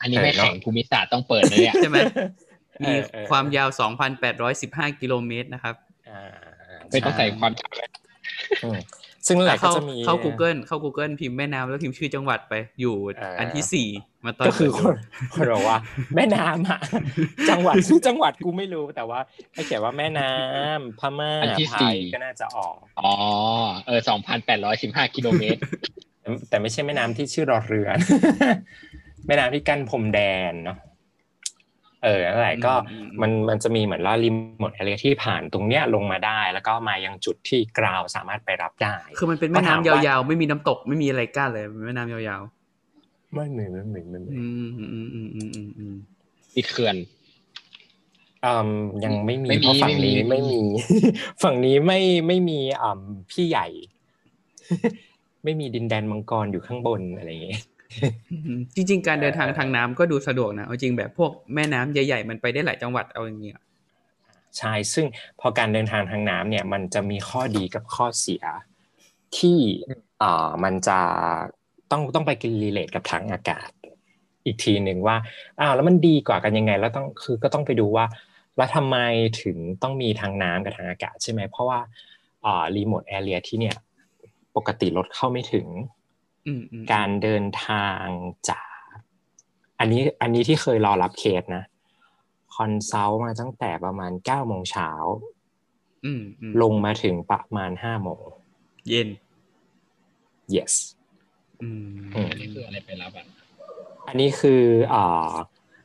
อันนี้ไม่เออเนอะแข่งภูมิศาสตร์ต้องเปิดเลยเนี่ยใช่ไหมมีเออเออ ความยาว 2,815 กิโลเมตรนะครับ อ่าไม่ต้องใส่ความอืม ซึ่งนั่นแหละก็เข้าจะมีเข้า Google เข้า Google พิมพ์แม่น้ำแล้วพิมพ์ชื่อจังหวัดไปอยู่อ่าอันที่สี่มาตอนก็คือคเปินดคนบอกว่า แม่น้ำอะจังหวัดชื่อจังหวัดกูไม่รู้แต่ว่าให้เขียนว่าแม่น้ำพม่าอันที่ไทสี่ยก็น่าจะออกอ๋อเออสองพันแปดร้อยสิบห้ากิโลเมตรแต่แต่ไม่ใช่แม่น้ำที่ชื่อรอเรือแม่น้ำที่กั้นพรมแดนเนาะ เออนั่นแหละก็อืมอืมมันมันจะมีเหมือนว่าริมหมดอะไรที่ผ่านตรงเนี้ยลงมาได้ แล้วก็มายังจุดที่กราวสามารถไปรับได้ คือมันเป็นแม่ก็ถามน้ำว่ายาวๆ ไม่มีน้ำตกไม่มีอะไรกั้นเลยเป็นแม่น้ำยาวไม่เหมือนไม่เหมือนไม่เหมืๆอนอืมอืมอืมอืมอืมอืมอืมติดเขื่อนอืมยังไม่มีไม่มีเพราะฝั่งนี้ไม่ไม่มีมี ฝั่งนี้ไม่ไม่มีอ่าพี่ใหญ่ ไม่มีดินแดนมังกรอยู่ข้างบนอะไรอย่างเงี้ยอืม จริง ๆ การเดินทางทางน้ำก็ดูสะดวกนะเอาจริงแบบพวกแม่น้ำใหญ่ๆมันไปได้หลายจังหวัดเอาอย่างเงี้ยใช่ซึ่งพอการเดินทางทางน้ำเนี่ย มันจะมีข้อดีกับข้อเสีย ที่อ่ามันจะต้องต้องไปกินรีเลทกับทางอากาศ อีกทีหนึ่งว่าอ้าวแล้วมันดีกว่ากันยังไง แล้วต้องคือก็ต้องไปดูว่า แล้วทำไมถึงต้องมีทางน้ำกับทางอากาศใช่ไหมเพราะว่าอ่า remote area ที่เนี่ยปกติรถเข้าไม่ถึงอืมอืม การเดินทางจากอันนี้อันนี้ที่เคยรอรับเคสนะ consult มาตั้งแต่ประมาณเก้าโมงเช้าอืมอืมลงมาถึงประมาณห้าโมงเย็น yes อืมอืมนี่คืออะไรไปรับอะอันนี้คืออ่า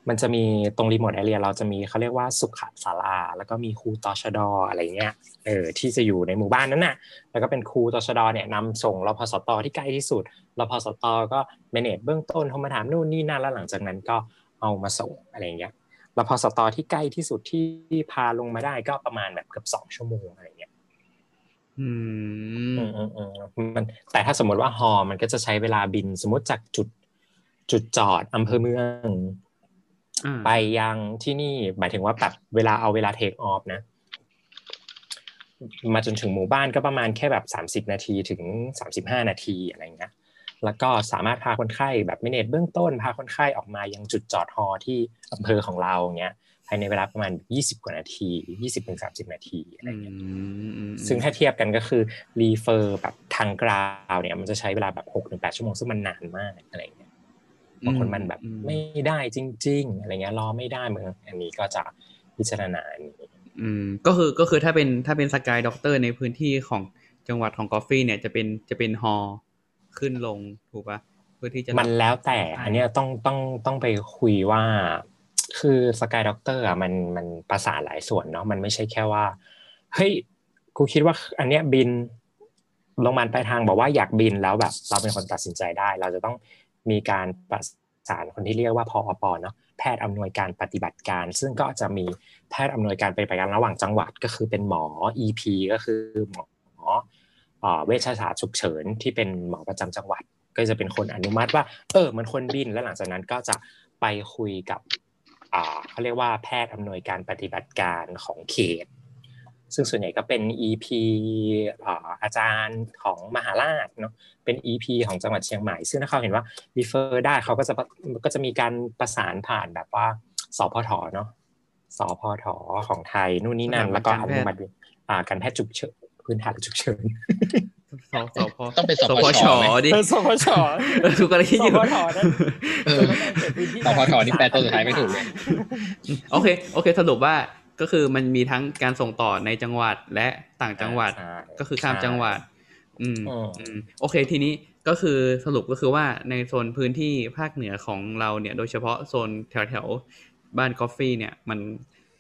มันจะมีตรงรีโมทแอเรียเราจะมีเขาเรียกว่าสุขศาลา แล้วก็มีครูตชดอะไรเงี้ยเออที่จะอยู่ในหมู่บ้านนั้นน่ะ แล้วก็เป็นครูตชดเนี่ยนำส่งรพสตที่ใกล้ที่สุดรพสตก็เมเนจเบื้องต้นโทรมาถามนู่นนี่นั่นแล้วหลังจากนั้นก็เอามาส่งอะไรเงี้ยรพสตที่ใกล้ที่สุดที่พาลงมาได้ก็ประมาณแบบเกือบสองชั่วโมงอะไรเงี้ยอืมอืมอืมอืมมันแต่ถ้าสมมติว่าฮอมันก็จะใช้เวลาบินสมมติจากจุดจุดจอดอำเภอเมืองอ่า ไปยังที่นี่หมายถึงว่าแบบเวลาเอาเวลาเทคออฟนะ มาจนถึงหมู่บ้านก็ประมาณแค่แบบสามสิบนาทีถึงสามสิบห้านาทีอะไรเงี้ยแล้วก็สามารถพาคนไข้แบบมิเนตเบื้องต้น พาคนไข้ออกมายังจุดจอดฮอที่อำเภอของเราเงี้ยภายในเวลาประมาณยี่สิบกว่านาทียี่สิบถึงสามสิบนาทีอะไรอืมเงี้ยอืมอืมซึ่งถ้าเทียบกันก็คือ refer แบบทาง ground เนี่ยมันจะใช้เวลาแบบหกถึงแปดชั่วโมงซึ่งมันนานมากอะไรเงี้ย บางคนมันแบบอืไม่ได้จริง ๆ อะไรเงี้ยรอไม่ได้เหมือนอันนี้ก็จะพิจารณาอันนี้อืมก็คือก็คือถ้าเป็นถ้าเป็น sky doctor ในพื้นที่ของจังหวัดของกอฟฟี่เนี่ยจะเป็นจะเป็นฮอขึ้นลงถูกปะเพื่อที่จะรับมันแล้วแต่ใช่อันเนี้ยต้องต้องต้องไปคุยว่า คือ sky doctorอร์อะมันมันประสานหลายส่วนเนาะมันไม่ใช่แค่ว่าเฮ้ยกูคิดว่า อันเนี้ยบินโรงพยาบาลปลายทางบอกว่าอยากบินแล้วแบบ เราเป็นคนตัดสินใจได้ เราจะต้อง มีการประสานคนที่เรียกว่าพอป.เนาะแพทย์อำนวยการปฏิบัติการ ซึ่งก็จะมีแพทย์อำนวยการปฏิบัติการระหว่างจังหวัดก็คือเป็นหมอ EP ก็คือหมอเวชศาสตร์ฉุกเฉินที่เป็นหมอประจำจังหวัด ก็จะเป็นคนอนุมัติว่า เออ มันควรบินแล้วหลังจากนั้นก็จะไปคุยกับเขาเรียกว่าแพทย์อำนวยการปฏิบัติการของเขต ซึ่งส่วนใหญ่ก็เป็น EP อ่าอาจารย์ของมหาราชเนาะเป็น EP ของจังหวัดเชียงใหม่ ซึ่งถ้าเขาเห็นว่า refer ได้เขาก็จะก็จะมีการประสานผ่านแบบว่าสพทเนาะสพทของไทยนู่นนี่นั่น แล้วก็อนุมัติอ่าการแพทย์ฉุกเฉินพื้นฐานฉุกเฉินสสพต้องเป็นสสปพชชไหมดิเออสพชเออทุกกรณีอยู่สพทนั่นเออสพทนี่แปลตัวสุดท้ายไม่ถูกเลยโอเค โอเค สรุปว่า ก็คือมันมีทั้งการส่งต่อในจังหวัดและต่างจังหวัดใช่ก็คือข้ามจังหวัดอืมอืมอืมโอเคทีนี้ก็คือสรุปก็คือว่าในโซนพื้นที่ภาคเหนือของเราเนี่ย โดยเฉพาะโซนแถวแถวๆบ้านกอฟฟี่เนี่ย มัน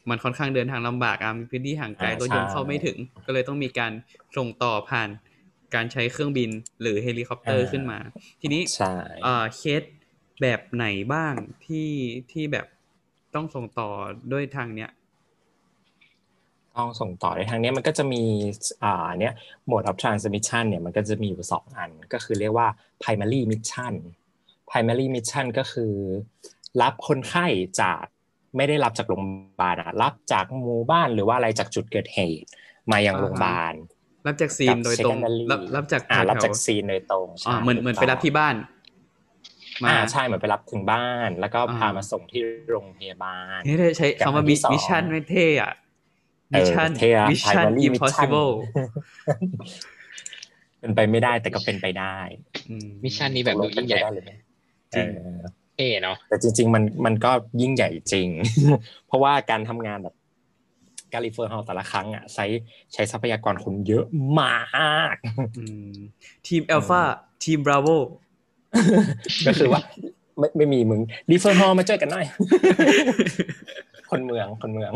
มันค่อนข้างเดินทางลำบากอะมีพื้นที่ห่างไกลอ่ารถยนต์ใช่เข้าไม่ถึง ก็เลยต้องมีการส่งต่อผ่านการใช้เครื่องบินหรือเฮลิคอปเตอร์อ่าขึ้นมา ทีนี้ใช่เอ่อเคสแบบไหนบ้างที่ที่แบบต้องส่งต่อด้วยทางเนี้ย ต้องส่งต่อในทางเนี้ยมันก็จะมีอ่าเนี้ย mode of transmission เนี่ยมันก็จะมีอยู่สองอัน ก็คือเรียกว่า primary mission primary mission ก็คือ รับคนไข้จากไม่ได้รับจากโรงพยาบาลอะรับจากหมู่บ้านหรือว่าอะไรจากจุดเกิดเหตุ มายังอ่าฮะโรงพยาบาล รับจากซีนกับโดยตรง secondary รับรับจากอ่าแถวๆรับจากซีนโดยตรงอ่าใช่เหมือนเหมือนไปรับที่บ้านมาอ่าใช่เหมือนไปรับถึงบ้าน แล้วก็อ่าพามาส่งที่โรงพยาบาลนี่ได้ใช้กับคำว่าอันที่มิสองมิชชั่นไม่เท่อะ เอมิชอชั่นเท่อะมิชชั่น Primary impossible Mission เป็นไปไม่ได้แต่ก็เป็นไปได้อืมมิชชั่นนี้แบบดูยิ่งใหญ่เป็นไปได้เลยไหมจริงเออเท่เนาะแต่จริง ๆ มันมันก็ยิ่งใหญ่จริง เพราะว่าการทำงานแบบกาลิเฟอร์เฮาแต่ละครั้งอะใช้ใช้ทรัพยากรคนเยอะมากอืมทีม a อลฟาทีมบราโวก็คือว่า ไม่ไม่มีมึงดีเฟอร์ฮอลมาช่วยกันหน่อย คนเมืองคนเมือง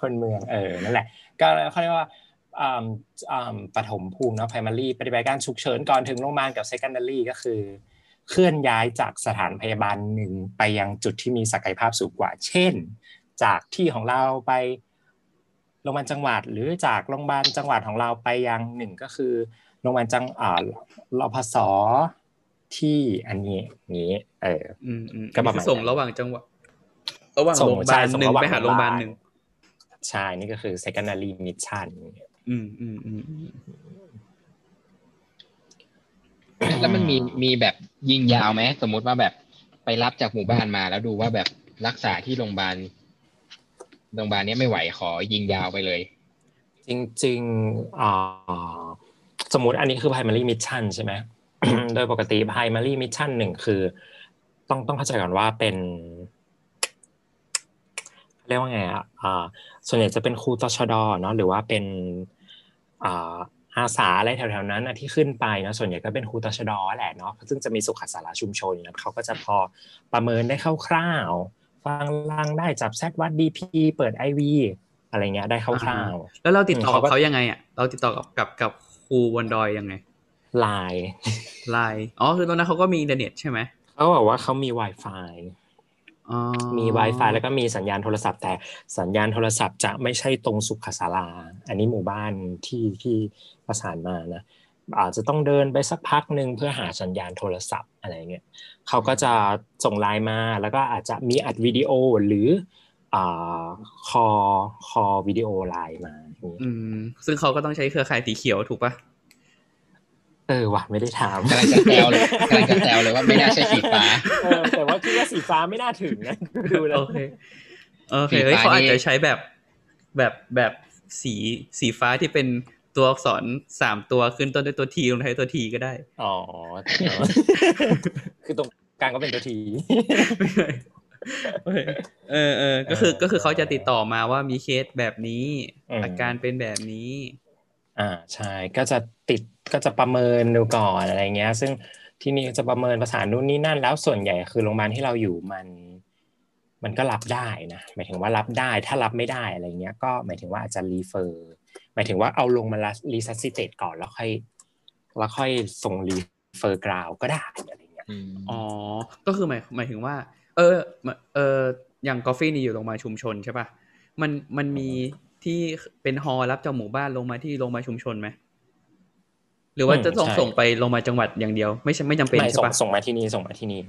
คนเมืองเออนั่นแหละ ก็เขาเรียกว่าอ่าอ่าปฐมภูมิเนาะ primary ปฏิบัติการฉุกเฉินก่อนถึงโรงพยาบาลกับ secondary ก็คือ เคลื่อนย้ายจากสถานพยาบาลหนึ่งไปยังจุดที่มีศักยภาพสูงกว่า เช่น จากที่ของเราไปโรงพยาบาลจังหวัด หรือจากโรงพยาบาลจังหวัดของเราไปยังหนึ่งก็คือโรงพยาบาลจังอ่ารพสที่อันนี้นี้ เอออืมอืมก็ประมาณคือส่งระหว่างจังหวะ ระหว่างส่งโรงพยาบาลใช่ส่งหนึ่งระหว่างไปหาโรงพยาบาลหนึ่งใช่นี่ก็คือ secondary mission อืมอืมอืมอืมแล้วมันมีมีแบบยิงยาวไหมสมมุติว่าแบบไปรับจากหมู่บ้านมาแล้วดูว่าแบบรักษาที่โรงพยาบาลโรงพยาบาลเนี้ยไม่ไหวขอยิงยาวไปเลย จริงๆอ่าสมมติอันนี้คือ primary mission ใช่ไหมโดยปกติ primary mission หนึ่งคือ ต้องต้องเข้าใจก่อนว่าเป็นเรียกว่าไงอะอ่าส่วนใหญ่จะเป็นครูตชดเนาะหรือว่าเป็นอ่าอาสาอะไรแถวๆนั้นนะที่ขึ้นไปเนาะส่วนใหญ่ก็เป็นครูตชด. แหละเนาะซึ่งจะมีสุขศาลาชุมชนนะเขาก็จะพอประเมินได้คร่าวๆฟัง lung ได้จับ sat วัด BP เปิด IV อะไรเงี้ยได้คร่าวๆแล้วเราติดต่อเขาก็เขายังไงอะเราติดต่อกับกับกับครูบนดอยยังไงไลน์ไลน์อ๋อคือตอนนั้นเขาก็มีอินเทอร์เน็ตใช่ไหมเขาบอกว่าเขามี Wi-Fi อ๋อ มี Wi-Fi แล้วก็มีสัญญาณโทรศัพท์ แต่สัญญาณโทรศัพท์จะไม่ใช่ตรงสุขศาลา อันนี้หมู่บ้านที่ที่ประสานมานะอาจจะต้องเดินไปสักพักหนึ่งเพื่อหาสัญญาณโทรศัพท์อะไรเงี้ยเขาก็จะส่งไลน์มาแล้วก็อาจจะมีอัดวิดีโอหรืออ่าคอคอวิดีโอไลน์มาอย่างเงี้ยอืมซึ่งเขาก็ต้องใช้เครือข่ายสีเขียวถูกปะเออว่ะไม่ได้ถามกำลังจะแซวเลยกำลังจะแซวเลยว่าไม่น่าใช่สีฟ้าเออแต่ว่าคิดว่าสีฟ้าไม่น่าถึงนะดูแล้วโอเคโอเคสีเฮ้ยฟ้าเขาอาจนี่จะใช้แบบแบบแบบสีสีฟ้าที่เป็นตัวอักษรสามตัวขึ้นต้นด้วยตัวทีลงท้ายตัวทีก็ได้ อ๋อ คือตรงกลางก็เป็นตัวทีโอเคเออเออก็คือก็คือเขาจะติดต่อมาว่ามีเคสแบบนี้อืมอาการเป็นแบบนี้ อ่าใช่ก็จะติด ก็จะประเมินดูก่อนอะไรเงี้ย ซึ่งที่นี่จะประเมินภาษานนู่นนี่นั่น แล้วส่วนใหญ่คือโรงพยาบาลที่เราอยู่มัน มันก็รับได้นะหมายถึงว่ารับได้ถ้ารับไม่ได้อะไรเงี้ย ก็หมายถึงว่าอาจจะ refer หมายถึงว่าเอาลงมา resuscitate ก่อนแล้วค่อยแล้วค่อยส่ง refer ground ก็ได้อะไรเงี้ยอ๋อก็คือหมายหมายถึงว่า เออเอออย่างกาแฟนี่อยู่โรงพยาบาลชุมชนใช่ปะมันมันมีที่เป็นฮอล์รับจากหมู่บ้านลงมาที่โรงพยาบาลชุมชนไหม หรือว่าจะต้องส่งไปโรงพยาบาลจังหวัดอย่างเดียว ไม่ใช่ไม่จำเป็นไม่ใช่ส่งปะส่งมาที่นี่ส่งมาที่นี่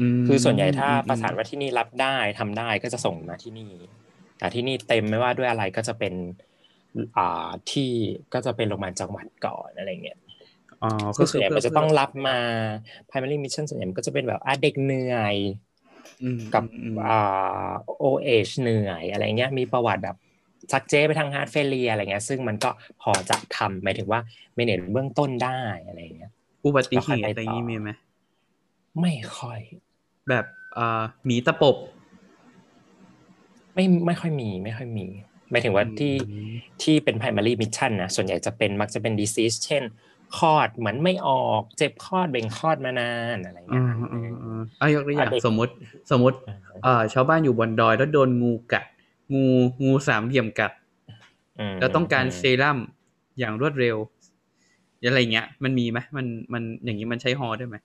มคือส่วนใหญ่ถ้าอืมประสานว่าที่นี่รับได้ทำได้ก็จะส่งมาที่นี่ แต่ที่นี่เต็มไม่ว่าด้วยอะไรก็จะเป็นอ่าที่ก็จะเป็นโรงพยาบาลจังหวัดก่อนอะไรเงี้ยอ๋อคือส่วนใหญ่มันจะต้องเพื่รับมา primary mission ส่วนใหญ่มันก็จะเป็นแบบอะเด็กเหนื่อยอืมกับอืมอ่า OH เหนื่อยอะไรเงี้ยมีประวัติแบบ ซักเจไปทางฮาร์ดเฟลเลียอะไรเงี้ยซึ่งมันก็พอจะทำหมายถึงว่าเมเนจเบื้องต้นได้อะไรเงี้ยอุบัติเหแล้วค่อยตุไปอะไรอย่างนี้ต่อมีไหมไม่ค่อย แบบอ่าหมีตะปบ ไม่ไม่ค่อยมี ไม่ค่อยมีหมายถึงว่าที่อืมที่เป็น primary mission นะส่วนใหญ่จะเป็นมักจะเป็น disease เช่นคลอดเหมือนไม่ออกเจ็บคลอดเบ่งคลอดมานานอะไรอ่าเงี้ยอ่าอ่าอะยกตัวอย่างอะเด็กสมมติสมมติเอ่อชาวบ้านอยู่บนดอยแล้วโดนงูกัด งูงูสามเหลี่ยมกัดมแล้วต้องการเซรั่มอย่างรวดเร็วอะไรเงี้ย มันมีไหมมันมันอย่างนี้มันใช้ฮอได้ไหม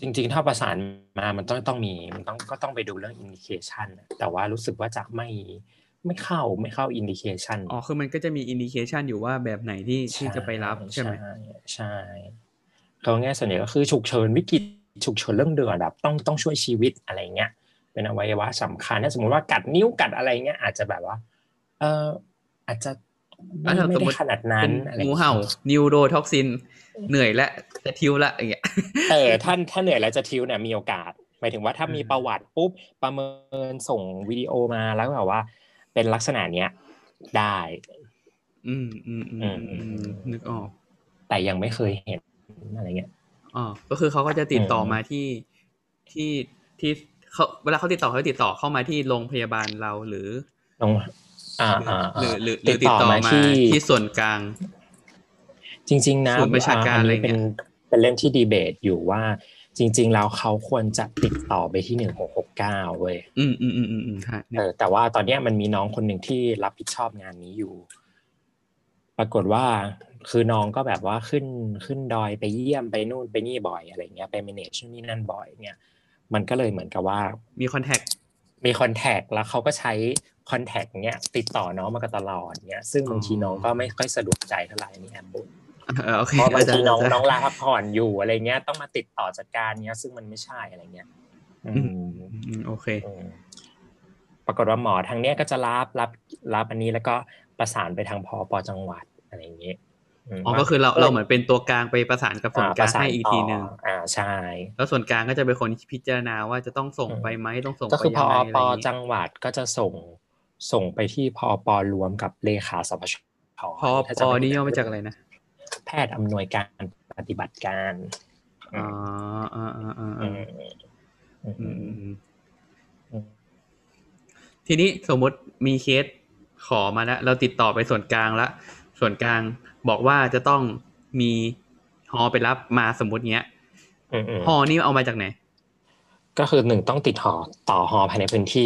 จริงๆ ถ้าประสานมามันต้องต้องมีมันต้องก็ต้องไปดูเรื่อง indication นะแต่ว่ารู้สึกว่าจะไม่ไม่เข้าไม่เข้า indication อ๋อคือมันก็จะมี indication อยู่ว่าแบบไหนที่ที่จะไปรับใช่ไหมใช่ใช่เอาง่ายส่วนใหญ่ก็คือฉุกเฉินวิกฤตฉุกเฉินเรื่องเดือดแบบต้องต้องช่วยชีวิตอะไรเงี้ย เป็นอวัยวะสำคัญถ้าสมมติว่ากัดนิ้วกัดอะไรเงี้ยอาจจะแบบว่า เอออาจจะไม่ถ้าไม่สมได้มติขนาดนั้นอะไรงูเห่า neurotoxin เหนื่อยแล้วจะ tube ละอย่างเงี้ยเออท่านถ้าเหนื่อยแล้วจะ tube เนี่ยมีโอกาสหมายถึงว่าถ้ามีอืมประวัติปุ๊บประเมินส่งวิดีโอมาแล้วแบบว่า เป็นลักษณะเนี้ยได้ อืมอืมอืมอืมอืมนึกออก แต่ยังไม่เคยเห็นอะไรเงี้ยอ๋อก็คือเขาก็จะติดต่ออมมาที่ที่ที่ เขาเวลาเขาติดต่อเขาติดต่อเข้ามาที่โรงพยาบาลเราหรือลองอ่าอ่าหรืออ่าหรือหรือติดต่อมาที่ส่วนกลาง จริง ๆ นะศูนย์ประชาการอันอะไรนี้เป็นเงี้ยเป็นเรื่องที่ดีเบตอยู่ว่า จริง ๆ แล้วเขาควรจะติดต่อไปที่หนึ่งหกหกเก้าเว้ยอืมอืมอืมอืมอืมฮะเออแต่ว่าตอนเนี้ยมันมีน้องคนหนึ่งที่รับผิดชอบงานนี้อยู่ ปรากฏว่าคือน้องก็แบบว่าขึ้นขึ้นดอยไปเยี่ยมไปนู่นไปนี่บ่อยอะไรเงี้ยไป manage นู่นนี่นั่นบ่อยเนี่ย มันก็เลยเหมือนกับว่า มีคอนแทคมีคอนแทคแล้วเขาก็ใช้คอนแทคเนี้ยติดต่อน้องมากันตลอดเนี้ยซึ่งบางทีน้องก็ไม่ค่อยสะดวกใจเท่าไหร่นี่แอบบ่นเออโอเคเพราะบางทีน้องเข้าใจน้องลาพักผ่อนอยู่อะไรเงี้ยต้องมาติดต่อจัดการเนี้ยซึ่งมันไม่ใช่อะไรเงี้ยอืมอืมโอเคอืมปรากฏว่าหมอทางเนี้ยก็จะรับรับรับอันนี้แล้วก็ประสานไปทางพอปจังหวัดอะไรอย่างเงี้ยม อ๋อก็คือเราเราเหมือนเป็นตัวกลางไปประสานกับส่วนกลางประสให้อีกทีหนึ่งต่ออ่าใช่ แล้วส่วนกลางก็จะเป็นคนพิจารณาว่าจะต้องส่งไปไหมต้องส่งก็ไปคือพยัองไงอะไรปอย่างจังี้งหวัดก็จะส่งส่งไปที่พอปรวมกับเลขาสปชพอถ้าปจะอไนี่ย่อมาจากอะไรนะ แพทย์อำนวยการปฏิบัติการอ๋ออ่าอ่าอ่าอือ่ามอืมอือืมมอืมอืมอืมทีนี้สมมุติมีเคสขอมาแล้วเราติดต่อไปส่วนกลางแล้ว ส่วนกลางบอกว่าจะต้องมีฮอไปรับมาสมมติเนี้ยอืมอืมฮอนี่เอามาจากไหน ก็คือหนึ่งต้องติดหอต่อหอภายในพื้นที่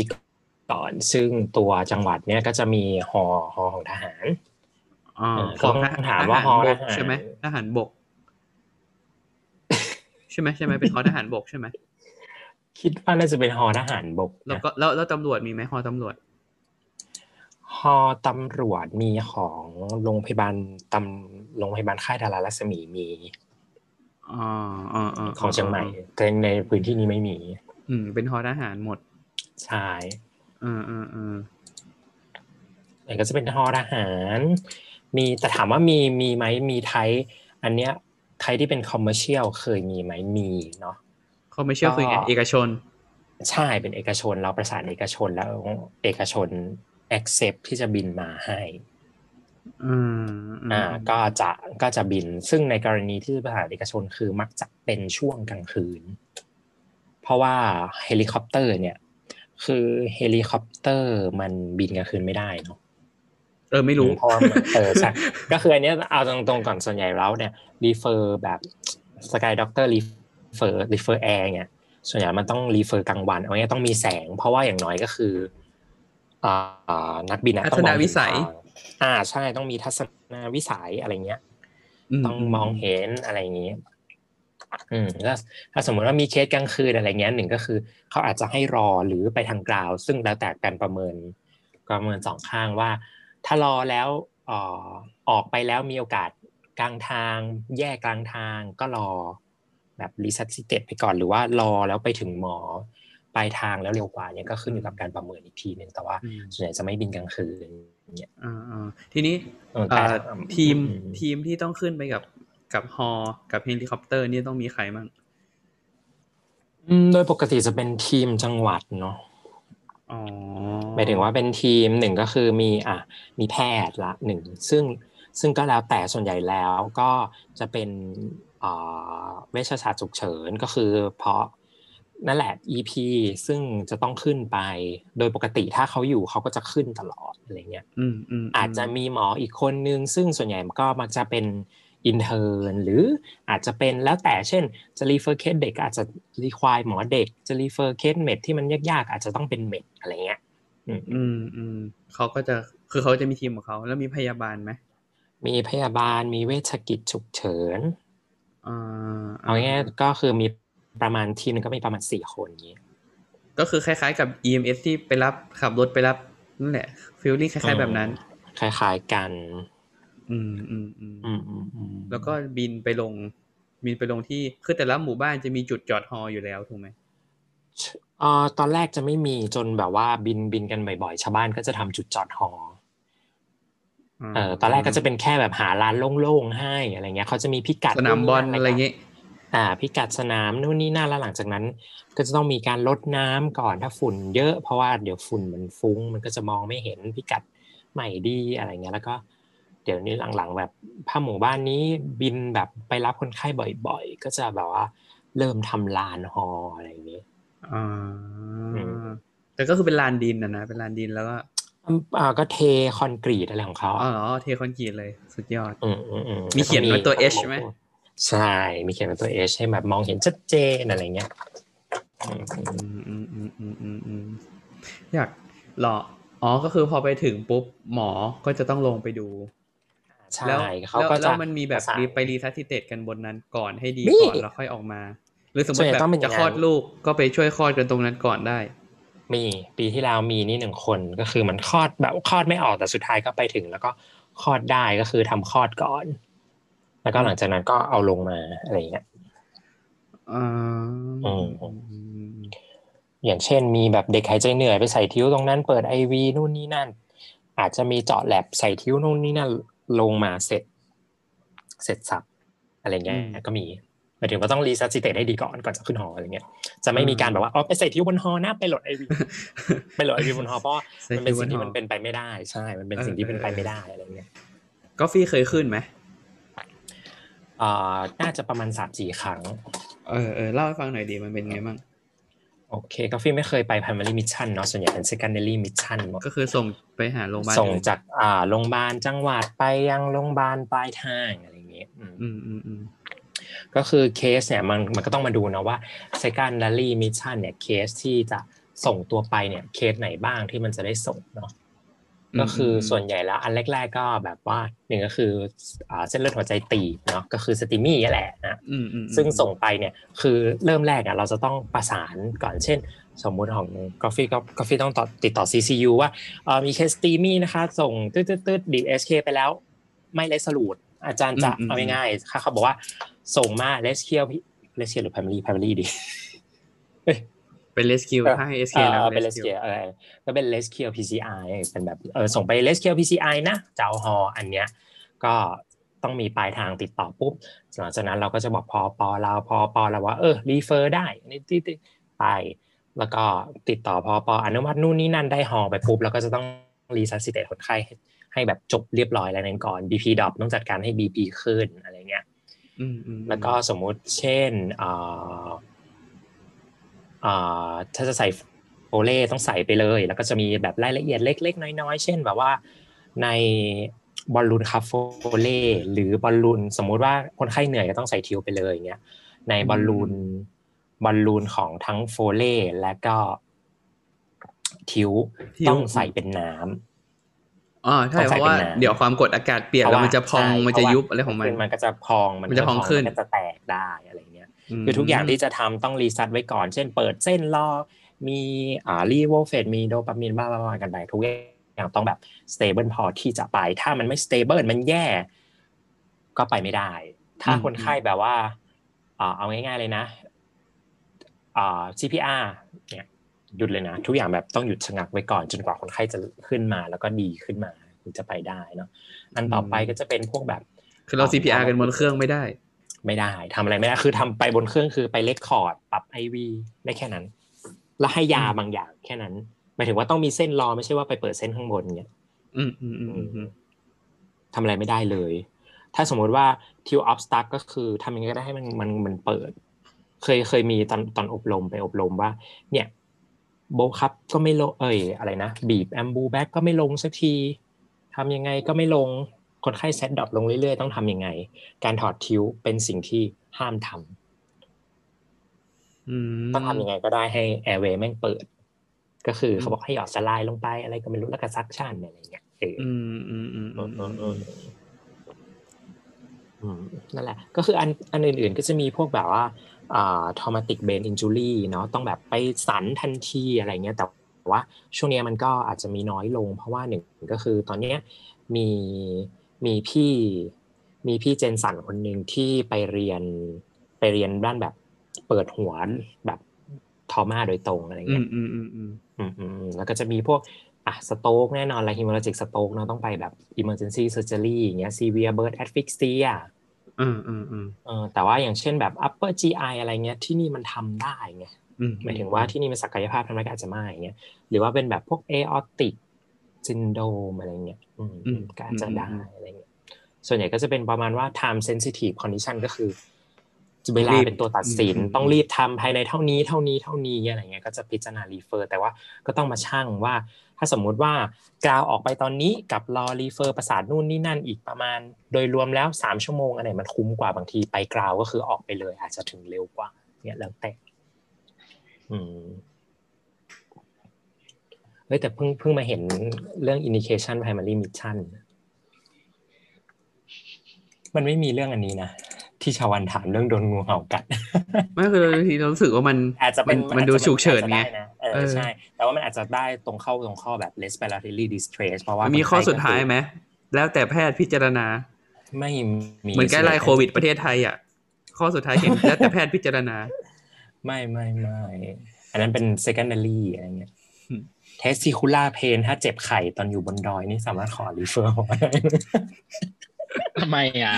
ก่อน ซึ่งตัวจังหวัดเนี้ยก็จะมีหอหอของทหารอ๋อเออของก็ทต้องหารถามว่าทหารฮอบกทหารใช่ไหมทหารบก ใช่ไหมใช่ไหมเป็นฮอทหารบกใช่ไหมคิดว่าน่าจะเป็นหอทหารบก แล้วนะก็แล้วแล้วตำรวจมีไหมฮอตำรวจ หอตำรวจมีของโรงพยาบาลตำโรงพยาบาลค่ายดารารัศมีมีอ๋ออ๋ออ๋อของเชียงใหม่แต่ในพื้นที่นี้ไม่มี อืม เป็นฮอทหารหมด ใช่เออเออเออแต่ก็จะเป็นฮอทหาร มีแต่ถามว่ามีมีไหมมีไทย อันเนี้ยไทยที่เป็น commercial เคยมีไหมมีเนาะเขาไม่เชื่อคือไงก็เอกชน ใช่เป็นเอกชนเราประสานเอกชนแล้วเอกชน accept ที่จะบินมาให้อืมอืมอ่าก็จะก็จะบิน ซึ่งในกรณีที่ประสานเอกชนคือมักจะเป็นช่วงกลางคืน เพราะว่าเฮลิคอปเตอร์เนี่ย คือเฮลิคอปเตอร์มันบินกลางคืนไม่ได้เนาะเออไม่รู้เพราะว่ามันเออใช่ก็คืออันเนี้ยเอาตรงๆก่อนส่วนใหญ่แล้วเนี่ย refer แบบ Sky Doctor refer refer air เนี่ยส่วนใหญ่มันต้อง refer กลางวันเอาง่ายๆต้องมีแสง เพราะว่าอย่างน้อยก็คืออ่า นักบินอะต้องนมองเห็วิสัยทางอ่าใช่ต้องมีทัศนวิสัยอะไรเงี้ยมต้องมองเห็นอะไรอย่างนี้อืมแล้วถ้าสมมติว่ามีเคสกลางคืนอะไรเงี้ยหนึ่งก็คือเขาอาจจะให้รอหรือไปทาง ground ซึ่งแล้วแต่การประเมินประเมินสองข้างว่า ถ้ารอแล้วเอ่อออกไปแล้วมีโอกาสกลางทาง แยกกลางทางก็รอแบบ resuscitate ไปก่อนหรือว่ารอแล้วไปถึงหมอ ปลายทางแล้วเร็วกว่าเนี่ยก็ขึ้นอยู่กับการประเมินอีกทีหนึ่งแต่ว่าอืมส่วนใหญ่จะไม่บินกลางคืนเนี่ยอ่าอ่าทีนี้เออแต่เอ่อทีมอืมทีมที่ต้องขึ้นไปกับกับฮอกับเฮลิคอปเตอร์นี่ต้องมีใครบ้างอืมโดยปกติจะเป็นทีมจังหวัดเนาะอ๋อหมายถึงว่าเป็นทีมหนึ่งก็คือมีอะมีแพทย์ละหนึ่งซึ่งซึ่งก็แล้วแต่ส่วนใหญ่แล้วก็จะเป็นอ่าเวชศาสตร์ฉุกเฉินก็คือเพราะ นั่นแหละ EP ซึ่งจะต้องขึ้นไป โดยปกติถ้าเขาอยู่เขาก็จะขึ้นตลอดอะไรเงี้ยอืมอืมอาจจะมีหมออีกคนนึง ซึ่งส่วนใหญ่ก็มักจะเป็นintern หรืออาจจะเป็นแล้วแต่เช่นจะ refer เคสเด็กอาจจะ require หมอเด็ก จะ refer เคส med ที่มันยากๆ อาจจะต้องเป็น med อะไรเงี้ยอืมอืมอืมเขาก็จะคือเขาจะมีทีมของเขาแล้วมีพยาบาลไหมมีพยาบาลมีเวชกิจฉุกเฉินอ่าเอาง่ายๆก็คือมี ประมาณทีมหนึ่งก็มีประมาณสี่คนอย่างนี้ ก็คือคล้ายๆกับ EMS ที่ไปรับขับรถไปรับนั่นแหละฟีลลิ่งคล้ายๆแบบนั้น คล้ายๆกันอืมอืมอืมอืมอืมอืมแล้วก็บินไปลง บินไปลงที่คือแต่ละหมู่บ้านจะมีจุดจอดฮออยู่แล้วถูกไหมเอ่อตอนแรกจะไม่มีจนแบบว่าบินบินกันบ่อยๆชาวบ้านก็จะทำจุดจอดหอเออตอนแรกก็จะเป็นแค่แบบหาร้านโล่งๆให้อะไรเงี้ยเขาจะมีพิกัดสนามบอลนู่นอะไรนี่นั่นเงี้ย อ่าพิกัดสนามนู่นนี่นั่นแล้วหลังจากนั้น ก็จะต้องมีการลดน้ำก่อนถ้าฝุ่นเยอะเพราะว่าเดี๋ยวฝุ่นมันฟุ้ง มันก็จะมองไม่เห็นพิกัดใหม่ดีอะไรเงี้ยแล้วก็เดี๋ยวนี้หลังๆ แบบถ้าหมู่บ้านนี้บินแบบไปรับคนไข้บ่อยๆ ก็จะแบบว่า เริ่มทำลานฮออะไรอย่างนี้อ่าอืมแต่ก็คือเป็นลานดินนะนะเป็นลานดินแล้วก็อืมอ่าก็เทคอนกรีตอะไรของเขาอ๋ออะเหรอเทคอนกรีตเลย สุดยอดอืมอืมอืมมีเขียนไว้ตัว H ไหม ใช่ มีเขียนเป็นตัว H ให้แบบมองเห็นชัดเจนอะไรเงี้ยอยากหรออ๋อก็คือพอไปถึงปุ๊บหมอก็จะต้องลงไปดูใช่แล้วเขาแล้วก็แล้วมันมีแบบไปรีทัชติเตกันบนนั้นก่อนให้ดีก่อนแล้วค่อยออกมา หรือสมมติแบบจะคลอดลูกก็ไปช่วยคลอดกันตรงนั้นก่อนได้ มีปีที่แล้วมีนี่หนึ่งคนก็คือมันคลอดแบบคลอดไม่ออกแต่สุดท้ายก็ไปถึง แล้วก็คลอดได้ก็คือทำคลอดก่อน แล้วก็หลังจากนั้นก็เอาลงมาอะไรเงี้ยอ่าอืมอย่างเช่นมีแบบเด็กหายใจเหนื่อยไปใส่ tube ตรงนั้นเปิด IV นู่นนี่นั่น อาจจะมีเจาะแลบใส่ tube นู่นนี่นั่นลงมาเสร็จ เสร็จสรรพอะไรเงี้ยก็มีหมายถึงว่าต้อง resuscitate ให้ดีก่อนก่อนจะขึ้นฮออะไรเงี้ยจะไม่มีการแบบว่าอ๋อไปใส่ tube บนฮอนะไป load IV ไป load IV บนฮอเพราะว่าใส่มันเป็นคิวสิ่งที่บนหอมันเป็นไปไม่ได้ ใช่ มันเป็นเออสิ่งที่เป็นไปเออไม่ได้อะไรเงี้ยก็ฟรีเคยขึ้นไหมอ่า น่าจะประมาณสามสี่ครั้ง เออเออเล่าให้ฟังหน่อยดีมันเป็นไงบ้างโอเคก็ฟี่ไม่เคยไป primary mission เนาะส่วนใหญ่เป็น secondary mission หมดก็คือส่งไปหาโรงพยาบาลส่งอื่นจากอ่าโรงพยาบาลจังหวัดไปยังโรงพยาบาลปลายทางอะไรอย่างเงี้ยอืมอืมอืมอืมก็คือเคสเนี่ยมันมันก็ต้องมาดูนะว่า secondary mission เนี่ยเคสที่จะส่งตัวไปเนี่ยเคสไหนบ้างที่มันจะได้ส่งเนาะ ก็คือส่วนใหญ่แล้วอันแรก ๆ ก็แบบว่าหนึ่งก็คืออ่าเส้นเลือดหัวใจตีบเนาะก็คือสติมี่แหละนะอืมอืมซึ่งส่งไปเนี่ยคือเริ่มแรกอะเราจะต้องประสานก่อนเช่น สมมุติของกาแฟก็กาแฟต้องต่อติดต่อ CCU ว่าเอ่อมีเคสตีมี่นะคะ ส่งตืดตืดตืดดีเอสเคไปแล้ว ไม่เลสลูดอาจารย์จะเอาง่ายๆค่ะเขาบอกว่าส่งมาเลสเคียวเลสเคียวหรือ primary primary ดี เป็นเลสคิวเออถ้าเอสเอเคแล้วอเป็นเลสเคียวเออก็เป็น rescue PCI เป็นแบบเออส่งไปเลสเคียว PCI นะเจ้าฮออันเนี้ยก็ต้องมีปลายทางติดต่อปุ๊บหลังจากนั้นเราก็จะบอกพอปอเราพอปอเราว่าเออ refer ได้นี่ที่ที่ไปแล้วก็ติดต่อพอปออนุมัตินู่นนี่นั่นได้ฮอไปปุ๊บแล้วก็จะต้อง resuscitate คนไข้ให้ให้แบบจบเรียบร้อยแล้วนั้นก่อน BP ดรอปต้องจัดการให้ BP ขึ้นอะไรเงี้ยอืมอืมแล้วก็สมมุติเช่นอ่าอ่า ถ้าจะใส่ Foley ต้องใส่ไปเลย แล้วก็จะมีแบบรายละเอียดเล็ก ๆ น้อยๆ เช่นแบบว่าในบอลลูน cuff Foley หรือบอลลูนสมมุติว่าคนไข้เหนื่อยก็ต้องใส่ tube ไปเลยอย่างเงี้ยในบอลลูนบอลลูนของทั้ง Foley และก็ tubeต้องใส่เป็นน้ำอ๋อใช่ต้องใส่ราะว่าเป็นน้ำเดี๋ยวความกดอากาศเปลี่ยนแล้วมันจะพองใช่มันจะเพรายุบอะไรของมัน มันก็จะพองมันจะพองขึ้นมันก็จะแตกได้อะไรเงี้ย คือทุกอย่างที่จะทำต้อง resus ไว้ก่อน เช่น เปิดเส้นรอมีอ่า Levophed มีโดปามีนบ้าๆกันไปทุกอย่างต้องแบบ stable พอที่จะไป ถ้ามันไม่ stable มันแย่ ก็ไปไม่ได้ ถ้าอืมคนไข้แบบว่าอ่าเอาง่ายๆเลยนะอ่า CPR เนี่ยหยุดเลยนะ ทุกอย่างแบบต้องหยุดชะงักไว้ก่อนจนกว่าคนไข้จะขึ้นมา แล้วก็ดีขึ้นมาถึงจะไปได้เนาะอันต่อไปก็จะเป็นพวกแบบ คือเรา CPR กันบนเครื่องไม่ได้ ไม่ได้ทำอะไรไม่ได้คือทำไปบนเครื่องคือไป record ปรับ IV ได้แค่นั้น แล้วให้ยาอืมบางอย่างแค่นั้นหมายถึงว่าต้องมีเส้นรอไม่ใช่ว่าไปเปิดเส้นข้างบนเงี้ยอืมอืมอืมอืมอืมทำอะไรไม่ได้เลย ถ้าสมมุติว่า tube obstruct ก็คือทำยังไงก็ได้ให้มันมันมันเปิด เคยเคยมีตอนตอนอบรมไปอบรมว่า เนี่ยโบครับก็ไม่ลงเอ้ยอะไรนะบีบ Ambu bag ก็ไม่ลงสักทีทำยังไงก็ไม่ลง คนไข้ sat drop ลงเรื่อยๆ ต้องทำยังไง การถอด tube เป็นสิ่งที่ห้ามทำอืมต้องทำยังไงก็ได้ให้ airway แม่งเปิด ก็คือเขาบอกให้หยอด saline ลงไปอะไรก็ไม่รู้แล้วก็ suction อะไรเงี้ยเอออืมอืมอืมอืมอืมอืมอืมนั่นแหละ ก็คืออันอันอื่นๆ ก็จะมีพวกแบบว่าอ่า traumatic brain injury เนาะต้องแบบไปสันทันทีอะไรเงี้ยแต่ว่าช่วงเนี้ยมันก็อาจจะมีน้อยลง เพราะว่าหนึ่งก็คือตอนเนี้ยมี มีพี่มีพี่เจนสันคนหนึ่งที่ไปเรียนไปเรียนด้านแบบเปิดหัวแบบทอมาโดยตรงอะไรอืเงี้มยอืมอืมอืมอืมอืมอืมแล้วก็จะมีพวกอะสโตกแน่นอนอะไร hemorrhagic stroke เนาะต้องไปแบบ emergency surgery อย่างเงี้ย severe birth asphyxia อืมอืมอืมเออแต่ว่าอย่างเช่นแบบ upper GI อะไรเงี้ยที่นี่มันทำได้ไงอืมหมายถึงว่าที่นี่มันศักยภาพทำได้ก็อาจจะไม่อย่างเงี้ยหรือว่าเป็นแบบพวก aortic syndrome อะไรเงี้ยอืมอืมก็อาจจะได้อะไรเงี้ยส่วนใหญ่ก็จะเป็นประมาณว่า time sensitive condition ก็คือเวลาเป็นตัวตัดสินอืมต้องรีบทำภายในเท่านี้เท่านี้เท่านี้อะไรเงี้ยก็จะพิจารณา refer แต่ว่าก็ต้องมาชั่งว่า ถ้าสมมุติว่า ground ออกไปตอนนี้กับรอ refer ประสานนู่นนี่นั่นอีกประมาณ โดยรวมแล้วสามชั่วโมงอันไหนมันคุ้มกว่าบางทีไปกราวก็คือออกไปเลย อาจจะถึงเร็วกว่า เนี่ยแล้วแต่อืมเฮ้ยแต่เพิ่งเพิ่งมาเห็นเรื่อง indication primary mission มันไม่มีเรื่องอันนี้นะ ที่ชาววันถามเรื่องโดนงูเห่ากัดไม่คือเราทีเรารู้สึกว่ามันอาจจะเป็นมันดูฉุกเฉินไงอาจจะด้นะเอเอออใช่ แต่ว่ามันอาจจะได้ตรงเข้าตรงข้อแบบ respiratory distress เพราะว่ามันมีข้อคนไข้สุดท้ายไหมแล้วแต่แพทย์พิจารณา ไม่มีเหมือนใกล้ไล่โควิดประเทศไทยอะข้อสุดท้ายเห็นแล้วแต่แพทย์พิจารณา ไม่ไม่ไม่อันนั้นเป็น secondary อะไรเงี้ย อืม testicular pain ถ้าเจ็บไข่ตอนอยู่บนดอยนี่สามารถขอ refer มาได้ทำไมอะ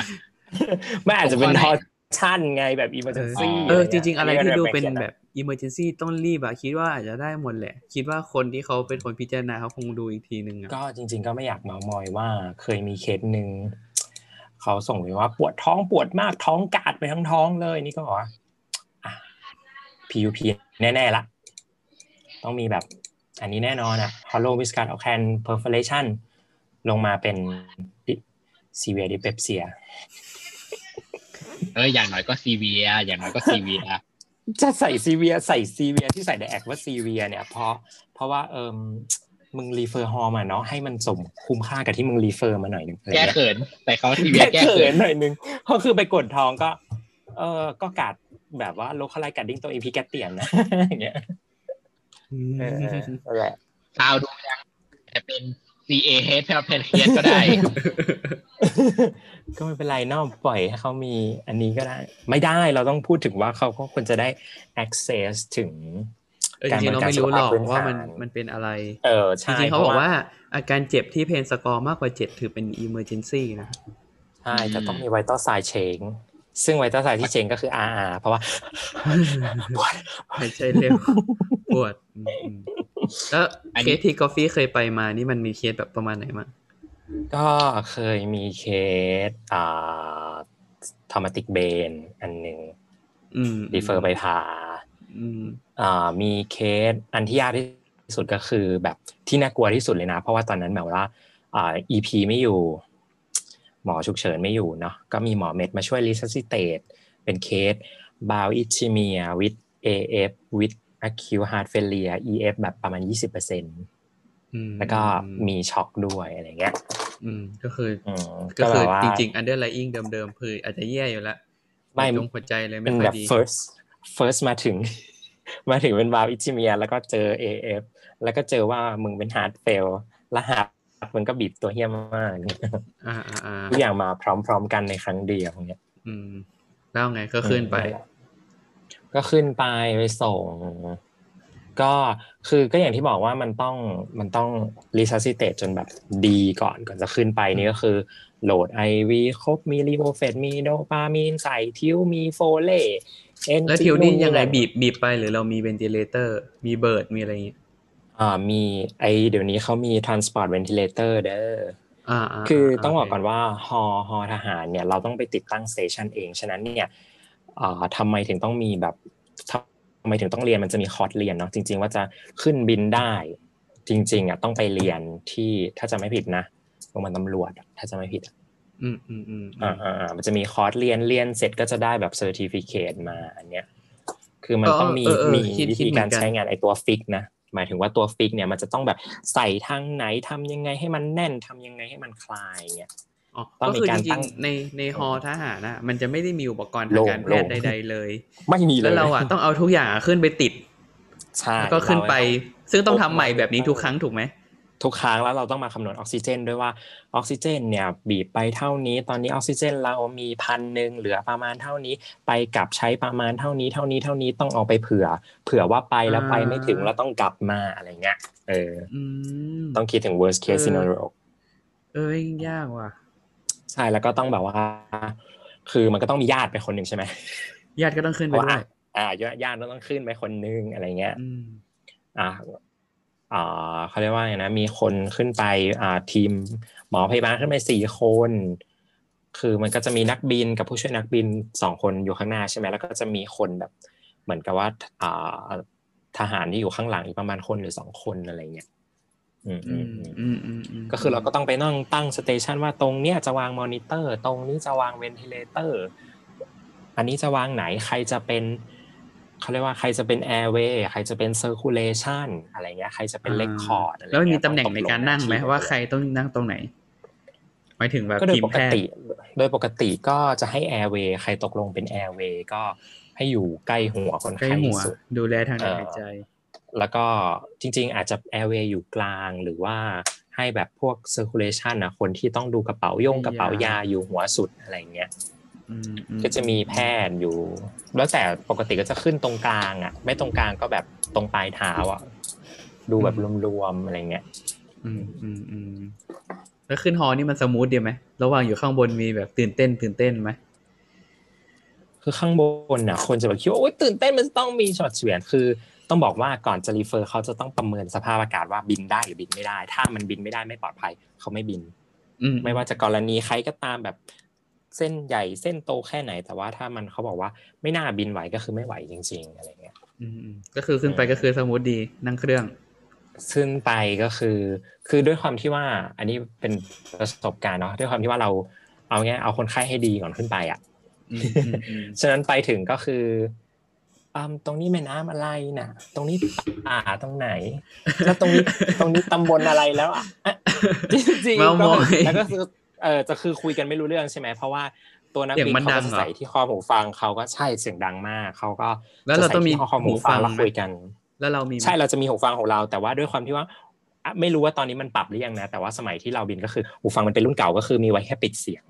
ไม่อาจจะเป็นข้อไหน torsion ไงแบบ emergency เอออะจไงี้ยริง ๆ อะไรที่ดูเป็นขียแบบ emergency ต้องรีบอะคิดว่าอาจจะได้หมดแหละ คิดว่าคนที่เขาเป็นคนพิจารณาเขาคงดูอีกทีนึงอะก็จริง ๆ ก็ไม่อยากเมามอยว่าเคยมีเคสหนึ่งเขาส่งไปว่าปวดท้องปวดมากท้องกาดไปทั้งท้องเลยนี่ก็บอกว่าอะ PUP แน่ ๆ ละ ต้องมีแบบ อันนี้แน่นอนอะ hollow viscous occult perforation ลงมาเป็น severe dyspepsia เอออย่างน้อยก็ซีเวียอย่างน้อยก็ซีเวียจะใส่ซีเวียใส่ซีเวียที่ใส่ในแอคว่าซีเวียเนี่ยเพราะเพราะว่าเออมึงรีเฟอร์ฮอลมาเนาะให้มันสมคุ้มค่ากับที่มึงรีเฟอร์มาหน่อยหนึงอะไรแก้เงี้ยเขินแต่เขาซีเวียแก้แก้เขิเขินนหน่อยนึงเพราะคือไปกดท้องก็ เออก็กัดแบบว่าโลคอลไลกัดดิ้งตัวอีพีแกเตียนนะอย่างเงี้ยเออ นั่นแหละซาวดูยังแต่เป็น C A H ถ้าเป็นเคสก็ได้ ก็ไม่เป็นไรเนอกปล่อยให้เขามีอันนี้ก็ได้ ไม่ได้เราต้องพูดถึงว่าเขาก็ควรจะได้ access ถึงเออจริงๆเราไม่รู้หรอกว่ามันมันเป็นอะไร เออจใช่ริงๆเขาบอกว่า อาการเจ็บที่เพนสกอร์มากกว่าเจ็ดถือเป็น emergency นะใช่จะต้องมีไวต้ l ไซเชงซึ่งไวต้ l ไซที่เชงก็คือ RR เพราะว่าปวดหายใจเร็ว ปวดอืมอืมแล้วอันเคนี้สที่กาแฟเคยไปมานี่มันมีเคสแบบประมาณไหนมั้งก็เคยมีเคสอ่า traumatic brain อันหนึ่งอืม refer ไปพาอืมอ่ามีเคสอันที่ยากที่สุดก็คือแบบที่น่ากลัวที่สุดเลยนะ เพราะว่าตอนนั้นแบบว่าอ่า EP ไม่อยู่ หมอฉุกเฉินไม่อยู่เนาะก็มีหมอ med มาช่วย resuscitate เป็นเคสบาวอิชิเมียวิด AF วิด acute heart failure EF แบบประมาณ 20%อืมแล้วก็มีช็อกด้วยอะไรเงี้ยอืมก็คืออืมก็คือแบบว่าจริงๆ underlying เดิมๆคืออาจจะแย่อยู่แล้ว ไม่ตรงหัวใจเลยไม่เป็นค่อแบยบดี first first มาถึง มาถึงเป็นบาวอิชิเมีย แล้วก็เจอ AF แล้วก็เจอว่ามึงเป็น heart fail แล้วฮาร์ดมึงก็บีบตัวเฮี้ยมมากอ่าอ่าอ่าทุกอย่างมาพร้อมๆกันในครั้งเดียวอย่างเงี้ย อืมแล้วไงก็ขึ้นไป ก็ขึ้นไปไปส่ง ก็คือก็อย่างที่บอกว่ามันต้องมันต้อง resuscitate จนแบบดีก่อนก่อนจะขึ้นไปนี่ก็คือ โหลด IV ครบมี Levophed มีโดปามีนใส่ tube มี Foley เอ็นแล้ว tube นี่ยังไงบีบบีบไปหรือเรามี ventilator มี Bird มีอะไรอย่างงี้อ่ามีไอเดี๋ยวนี้เขามี transport ventilator เด้ออ่าอ่าคือต้องโเคบอกก่อนว่าฮอฮอทหารเนี่ยเราต้องไปติดตั้ง station เอง ฉะนั้นเนี่ยอ่า ทำไมถึงต้องมีแบบทำไมถึงต้องเรียนมันจะมีคอร์สเรียนเนาะจริง ๆ ว่าจะขึ้นบินได้ จริง ๆอะต้องไปเรียนที่ถ้าจะไม่ผิดนะโรงพยาบาลตำรวจอะถ้าจะไม่ผิดอะอืมอืมอืมอ่าอ่าอ่ามันจะมีคอร์สเรียนเรียนเสร็จก็จะได้แบบ certificate มาอันเนี้ยคือมันต้องมีเออเออมีคิดวิคิดธีเหมืการอนกันใช้งานไอตัว fix นะหมายถึงว่าตัว fix เนี่ยมันจะต้องแบบใส่ทางไหนทำยังไงให้มันแน่นทำยังไงให้มันคลายเงี้ย อ๋อต้องก็มีคือการจตั้ริงงๆในในฮอทหารน่ะมันจะไม่ได้มีอุปกรณ์โล่ทางงการแพทย์โล่งใดๆเลย ไม่มีเลยแล้วเราอะต้องเอาทุกอย่างอะขึ้นไปติดใช่แล้วก็ขึ้นไปเราซึ่งต้องทำใหม่แบบนี้ทุกครั้งถูกไหมทุกครั้งแล้วเราต้องมาคำนวณออกซิเจน ด้วยว่าออกซิเจนเนี่ยบีบไปเท่านี้ ตอนนี้ออกซิเจนเรามีพันหนึ่งเหลือประมาณเท่านี้ ไปกลับใช้ประมาณเท่านี้ เท่านี้เท่านี้ต้องเอาไปเผื่อ เผื่อว่าไปแล้วไปไม่ถึงแล้วต้องกลับมาอะไรเงี้ยเอออืมต้องคิดถึง worst case เออ scenario เอ้ยยากว่ะ ใช่แล้วก็ต้องแบบว่า คือมันก็ต้องมีญาติไปคนหนึ่งใช่ไหมญาติก็ต้องขึ้นเพไปราะว่าด้วยอ่าญาติต้องขึ้นไปคนหนึงอะไรเงี้ยอืมอ่าอ่าเขาเรียกว่าไงนะมีคนขึ้นไปอ่าทีมหมอพยาบาลขึ้นไปสี่คน คือมันก็จะมีนักบินกับผู้ช่วยนักบินสองคนอยู่ข้างหน้าใช่ไหมแล้วก็จะมีคนแบบ เหมือนกับว่าอ่าทหารที่อยู่ข้างหลังอีกประมาณคนหรือสองคนอะไรเงี้ย อืมอือืมมอืมอืมอืมอืมก็คือเราก็ต้องไปนั่งตั้ง station ว่าตรงเนี้ยจะวางมอนิเตอร์ ตรงนี้จะวาง ventilator อันนี้จะวางไหนใครจะเป็นเขาเรียกว่าใครจะเป็น airway ใครจะเป็น circulation อะไรเงี้ยใครจะเป็น record อะไรแล้วมีเงี้ยตำแหน่งในการนั่งไหมต้องตกลว่าใครต้องนั่งตรงไหนหมายถึงแบบก็โดยทีมปแพกทติย์โดยปกติก็จะให้ airway ใครตกลงเป็น airway ก็ให้อยู่ใกล้หัวคนใกล้ไข้หัที่วสุดดูแลทางเดินเอ่อหายใจ แล้วก็จริงๆ อาจจะ airway อยู่กลางหรือว่าให้แบบพวก circulation นะคนที่ต้องดูกระเป๋าโยงให้กระเป๋ายายาอยู่หัวสุดอะไรเงี้ยอืมอืก็จะมีแพทย์อยู่ แล้วแต่ปกติก็จะขึ้นตรงกลางอะ ไม่ตรงกลางก็แบบตรงปลายเท้าอะ ดูแบบรวมๆอะไรเงี้ยอืมอืมอืมแล้วขึ้นฮอนี่มัน smooth ดีไหมระหว่างอยู่ข้างบนมีแบบตื่นเต้น ตื่นเต้นไหมคือข้างบนน่ะ คนจะแบบคิดว่าโอ๊ยตื่นเต้นมันจะต้องมีช็อตเฉวียนคือ ต้องบอกว่าก่อนจะ refer เขาจะต้องประเมินสภาพอากาศว่าบินได้หรือบินไม่ได้ ถ้ามันบินไม่ได้ไม่ปลอดภัยเขาไม่บินอืมไม่ว่าจะกรณีใครก็ตามแบบเส้นใหญ่เส้นโตแค่ไหน แต่ว่าถ้ามันเขาบอกว่าไม่น่าบินไหวก็คือไม่ไหวจริง ๆ อะไรเงี้ยอืมอืมก็คือขึ้นไปก็คือสมูทดีนั่งเครื่องขึ้นไปก็คือ คือด้วยความที่ว่า อันนี้เป็นประสบการณ์เนาะด้วยความที่ว่าเราเอาเงี้ยเอาคนไข้ให้ดีก่อนขึ้นไปอะอืมอืมอืมฉะนั้นไปถึงก็คือ อืมตรงนี้แม่น้ำอะไรน่ะ ตรงนี้ป่าตรงไหน แล้วตรงนี้ตรงนี้ตำบลอะไรแล้วอะอะจริงๆเมามอยแล้วก็คือเออจะคือคุยกันไม่รู้เรื่องใช่ไหมเพราะว่าตัวนักเสียงบินมันเขาดัก็งจะเหรอใส่ที่คอหูฟังเขาก็ใช่เสียงดังมากเขาก็แล้วเราจะใส่ต้องมีที่คอหูหูฟัฟังงแล้วไหมคุยกัน แล้วเรามีไหมใช่เราจะมีหูฟังของเรา แต่ว่าด้วยความที่ว่าอะไม่รู้ว่าตอนนี้มันปรับหรือยังนะ แต่ว่าสมัยที่เราบินก็คือหูฟังมันเป็นรุ่นเก่าก็คือมีไว้แค่ปิดเสียง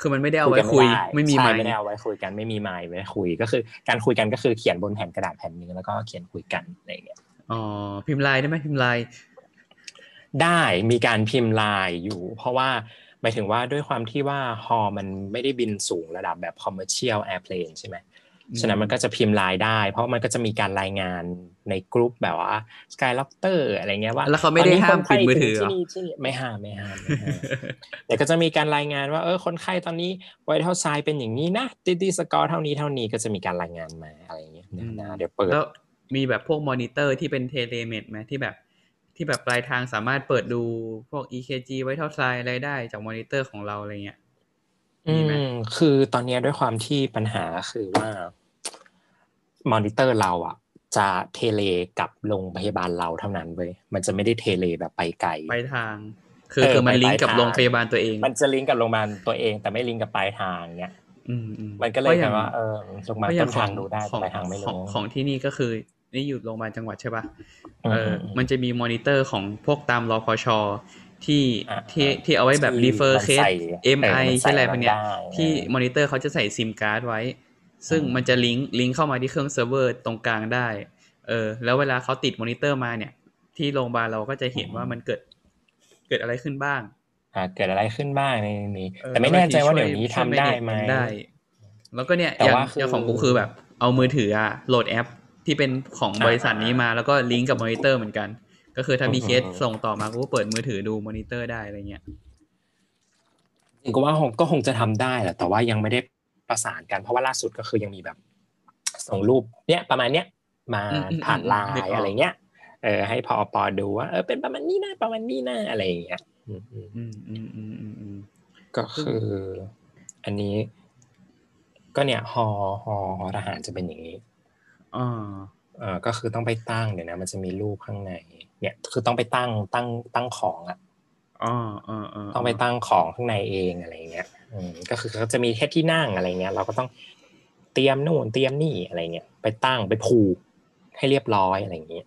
คือมันไม่ได้เอาไว้คุยด้ไม่มีใช่ไมค์ไม่ได้เอาไว้คุยกันไม่มีไมค์ไว้คุยก็คือการคุยกันก็คือเขียนบนแผ่นกระดาษแผ่นหนึงแล้วก็เขียนคุยกันอะไรอย่างเงี้ยอ๋อพิมพ์ไลน์ได้ไหมพิมพ์ไลน์ได้มีการพิมพ์ไลน์อยู่ เพราะว่าหมายถึงว่าด้วยความที่ว่าฮอมันไม่ได้บินสูงระดับแบบ commercial airplane ใช่ไหม ฉะนั้นมันก็จะพิมพ์ไลน์ได้ เพราะมันก็จะมีการรายงานในกรุ๊ปแบบว่า Sky Doctor อะไรเงี้ยว่า แล้วเขาไม่ได้ห้ามปิดมือถือเหรที่อนี่ที่นี่ไม่ห้ามไม่ห้ามไม่ห้ามเดี๋ยวก็จะมีการรายงานว่าเออคนไข้ตอนนี้ไวท์เท่าไซเป็นอย่างนี้นะติตีสกอร์เท่านี้เท่านี้ก็จะมีการรายงานมาอะไรเงี้ยเดี๋ยวนะเดี๋ยวเปิดแล้วมีแบบพวกมอนิเตอร์ที่เป็น telemed ไหมที่แบบที่แบบปลายทางสามารถเปิดดูพวก EKG ไว้เท่าไซอะไรได้จากมอนิเตอร์ของเราอะไรเงี้ย อืมีไหมมคือตอนเนี้ยด้วยความที่ปัญหาคือว่ามอนิเตอร์เราอะ จะ tele กับโรงพยาบาลเราเท่านั้นเว้ยมันจะไม่ได้ tele แบบไปไกลปลายทาง คือเออคือมันไปลิงก์กับปลายทางโรงพยาบาลตัวเอง มันจะลิงก์กับโรงพยาบาลตัวเอง แต่ไม่ลิงก์กับปลายทางเนี้ยอืมอืมันก็เลยพระแบอย่บว่าเออโรงพยาบาลเพระอย่ต้นทางดูได้ของแต่ปลายทางไม่ของรู้ของที่นี่ก็คือ นี่อยู่โรงพยาบาลจังหวัดใช่ปะอืมเอออมมันจะมีมอนิเตอร์ของพวกตามรอพช ที่อ่าที่ที่เอาไว้แบบที่ refer มัน case ใส่ MI เออมันใส่ใช่อะไรพวกเนี้ยได้ที่เออมอนิเตอร์เขาจะใส่ซิมการ์ดไว้ ซึ่งอืมมันจะลิงก์ลิงก์เข้ามาที่เครื่องเซิร์ฟเวอร์ตรงกลางได้ เออ แล้วเวลาเขาติดมอนิเตอร์มาเนี่ย ที่โรงพยาบาลเราก็จะเห็นว่ามันเกิดเกิดอะไรขึ้นบ้าง อ่า เกิดอะไรขึ้นบ้างในนี้เออแต่ไม่แน่ใจว่าบงทีเดี๋ยวนี้ช่ทำได้ช่วยไหม manage ได้ แล้วก็เนี่ยแต่อย่างว่าคืออย่างของกูคือแบบเอามือถืออะโหลดแอปที่เป็นของอ่าบริษัทนี้มาแล้วก็ลิงก์กับมอนิเตอร์เหมือนกัน ก็คือถ้ามีอืมเคสอืมส่งต่อมากูก็เปิดมือถือดูมอนิเตอร์ได้อะไรเงี้ยจริงก็ว่าคงก็คงจะทำได้แหละแต่ว่ายังไม่ได้ประสานกัน เพราะว่าล่าสุดก็คือยังมีแบบส่งรูปเนี้ยประมาณเนี้ยมาอืมอืมผ่านไลนึกออกน์อะไรเงี้ยเออให้พอปอดูว่าเออเป็นประมาณนี้นะประมาณนี้นะอะไรอย่างเงี้ยอืมอืมอืมอืมอืมอืมอืมก็คือ อันนี้ ก็เนี่ยฮอฮอฮอทหารจะเป็นอย่างนี้อ่าเออก็คือต้องไปตั้งเดี๋ยวนะ มันจะมีรูปข้างใน เนี่ยคือต้องไปตั้งตั้งตั้งของอะอ่าอ่าอ่าต้องไปตั้งของข้างในเองอะไรเงี้ยอืมก็คือเขาจะมีแค่ที่นั่งอะไรเงี้ย เราก็ต้องเตรียมนู่นเตรียมนี่อะไรเงี้ยไปตั้งไปผูกให้เรียบร้อยอะไรเงี้ย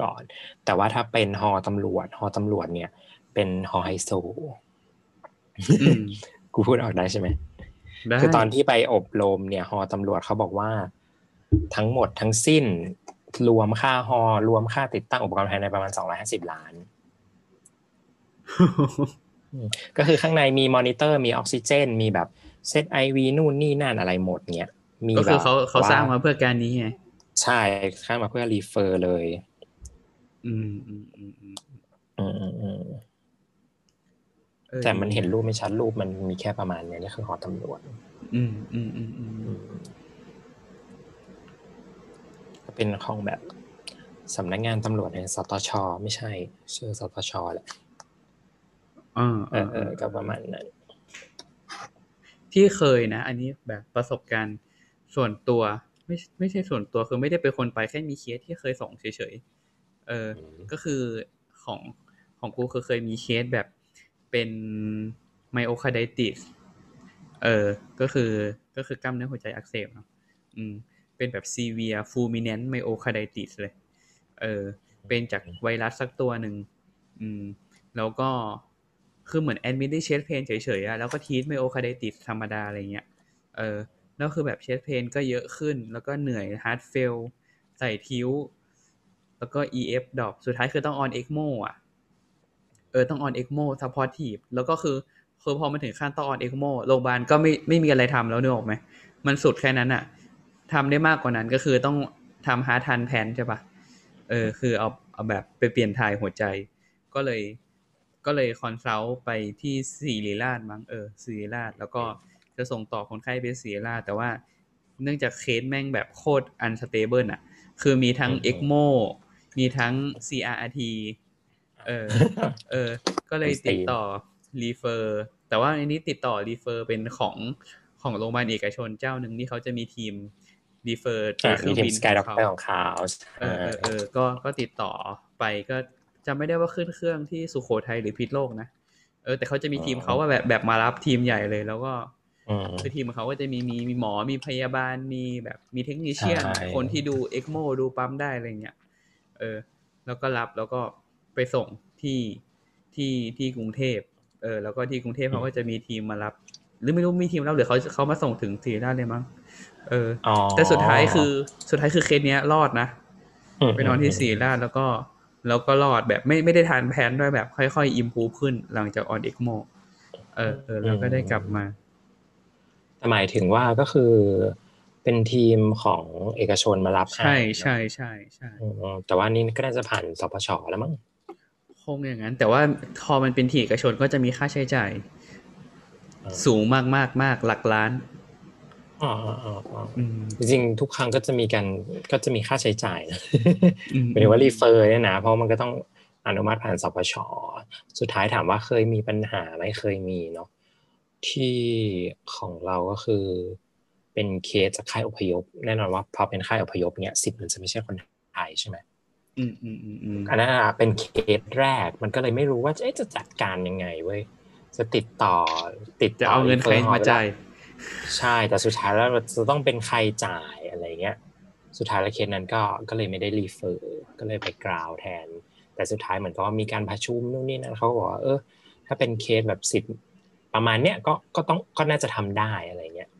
ก่อน แต่ว่าถ้าเป็นฮอตำรวจฮอตำรวจเนี่ย เป็นฮอไฮโซอืมกูพูดออกได้ใช่ไหมได้คือตอนที่ไปอบรมเนี่ยฮอตำรวจเขาบอกว่า ทั้งหมดทั้งสิ้น รวมค่าฮอรวมค่าติดตั้งอุปกรณ์ภายในประมาณ250ล้าน ก็คือข้างในมีมอนิเตอร์มีออกซิเจน มีแบบ set IV นู่นนี่นั่นอะไรหมดเนี่ยมีก็แบคือบเขาเขาว่สร้างมาเพื่อการนี้ไงใช่ข้างมาเพื่อรีเฟอร์เลย อืมอืมอืมอืมอืมอืมอืมออแต่มันเห็นรูปไม่ชัดรูปมันมีแค่ประมาณเนี้ยนี่คือหอตำรวจ อืมอืมอืมอืมอืมก็ เป็นของแบบสำนักงานตำรวจในสตชไม่ใช่ ชื่อสตชแหละอ่าเออเออก็ประมาณนั้น ที่เคยนะ อันนี้แบบประสบการณ์ส่วนตัว ไม่ไม่ใช่ส่วนตัวคือไม่ได้เป็นคนไปแค่มีเคสที่เคยส่งเฉยๆเออ ก็คือของของกูคือเคยมีเคสแบบเป็นไมโอคาไดติสเออ ก็คือก็คือกล้ามเนื้อหัวใจอักเสบเนาะอืม เป็นแบบ severe fulminant myocarditis เลย เออ เป็นจากไวรัสสักตัวหนึ่ง อืม แล้วก็ คือเหมือน admit ด้วย chest pain เฉยๆอะแล้วก็ทีท myocarditis ธรรมดาอะไรเงี้ย เออ แล้วคือแบบ chest pain ก็เยอะขึ้น แล้วก็เหนื่อย heart fail ใส่ tube แล้วก็ EF ดรอปสุดท้ายคือต้อง on ECMO อะ เออ ต้อง on ECMO supportive แล้วก็คือคือพอมันถึงขั้นต้อง on ECMO โรงพยาบาลก็ไม่ไม่มีอะไรทำแล้วนึกออกไหม มันสุดแค่นั้นอะ ทำได้มากกว่านั้นก็คือต้องทำ heart transplant ใช่ปะเออคือเอาเอาแบบไปเปลี่ยนถ่ายหัวใจ ก็เลยก็เลย consult ไปที่ศิริราชมั้งเออศิริราชแล้วก็จะส่งต่อคนไข้ไปศิริราชแต่ว่าเนื่องจากเคสแม่งแบบโคตร unstable อะคือมีทั้งอืม ECMO มีทั้ง CRRT เออเออ ก็เลยติดต่อ refer แต่ว่าอันนี้ติดต่อ refer เป็นของของโรงพยาบาลเอกชนเจ้าหนึ่งที่เขาจะมีทีม refer อะมีทีมเครื่องทีมบิน sky doctor ของเขาเออเออเออก็ก็ติดต่อไปก็จำไม่ได้ว่าขึ้นเครื่องที่สุโขทัยหรือพิษโลกนะเออแต่เขาจะมีทีมเขาว่าแบบแบบมารับทีมใหญ่เลย แล้วก็อืมคือทีมของเขาก็จะมีมีมีหมอมีพยาบาลมีแบบมี technician ใช่คนที่ดู ECMO ดูปั๊มได้อะไรเงี้ยเออ แล้วก็รับแล้วก็ไปส่งที่ที่ที่กรุงเทพเออ แล้วก็ที่กรุงเทพเขาก็จะมีทีมมารับ หรือไม่รู้มีทีมรับหรือเขาเขามาส่งถึงทีได้เลยมั้ง เอออ๋อแต่สุดท้ายคือสุดท้ายคือเคสเนี้ยรอดนะมไปนอนที่ศิริราชแล้วก็แล้วก็รอดแบบไม่ไม่ได้ transplant ด้วยแบบค่อยๆ improve ขึ้นหลังจาก on ECMO เออเออแล้วก็ได้กลับมาแต่หมายถึงว่าก็คือเป็นทีมของเอกชนมารับใช่ใช่ใช่ใช่อืมแต่ว่านี่ก็น่าจะผ่านสปชแล้วมั้งคงอย่างนั้น แต่ว่าพอมันเป็นที่เอกชนก็จะมีค่าใช้จ่าย สูงมากมากมากหลักล้าน อ๋ออ๋ออ๋ออ๋ออืมจริงๆทุกครั้งก็จะมีการก็จะมีค่าใช้จ่ายนะอืมหมายถึงว่ารีเฟอร์เนี่ยนะเพราะมันก็ต้องอนุมัติผ่านสปชสุดท้ายถามว่าเคยมีปัญหาไหมเคยมีเนาะที่ของเราก็คือเป็นเคสจากค่ายอพยพ แน่นอนว่าพอเป็นค่ายอพยพเนี่ยสิทธิ์มันจะไม่ใช่คนไทยใช่ไหมอืมอืมอืมอืมอันนั้นอะเป็นเคสแรกมันก็เลยไม่รู้ว่าเอ๊ะจะจัดการยังไงเว้ยจะติดต่อติดจะต่อเอาเงินใคร refer มาจ่าย ใช่แต่สุดท้ายแล้วเราจะต้องเป็นใครจ่ายอะไรเงี้ย สุดท้ายแล้วเคสนั้นก็ก็เลยไม่ได้ refer ก็เลยไป ground แทน แต่สุดท้ายเหมือนกับว่ามีการประชุมนู่นนี่นั่นเขาก็บอกว่าเออ ถ้าเป็นเคสแบบสิทธิ์ประมาณเนี้ยก็ก็ต้องก็น่าจะทำได้อะไรเงี้ย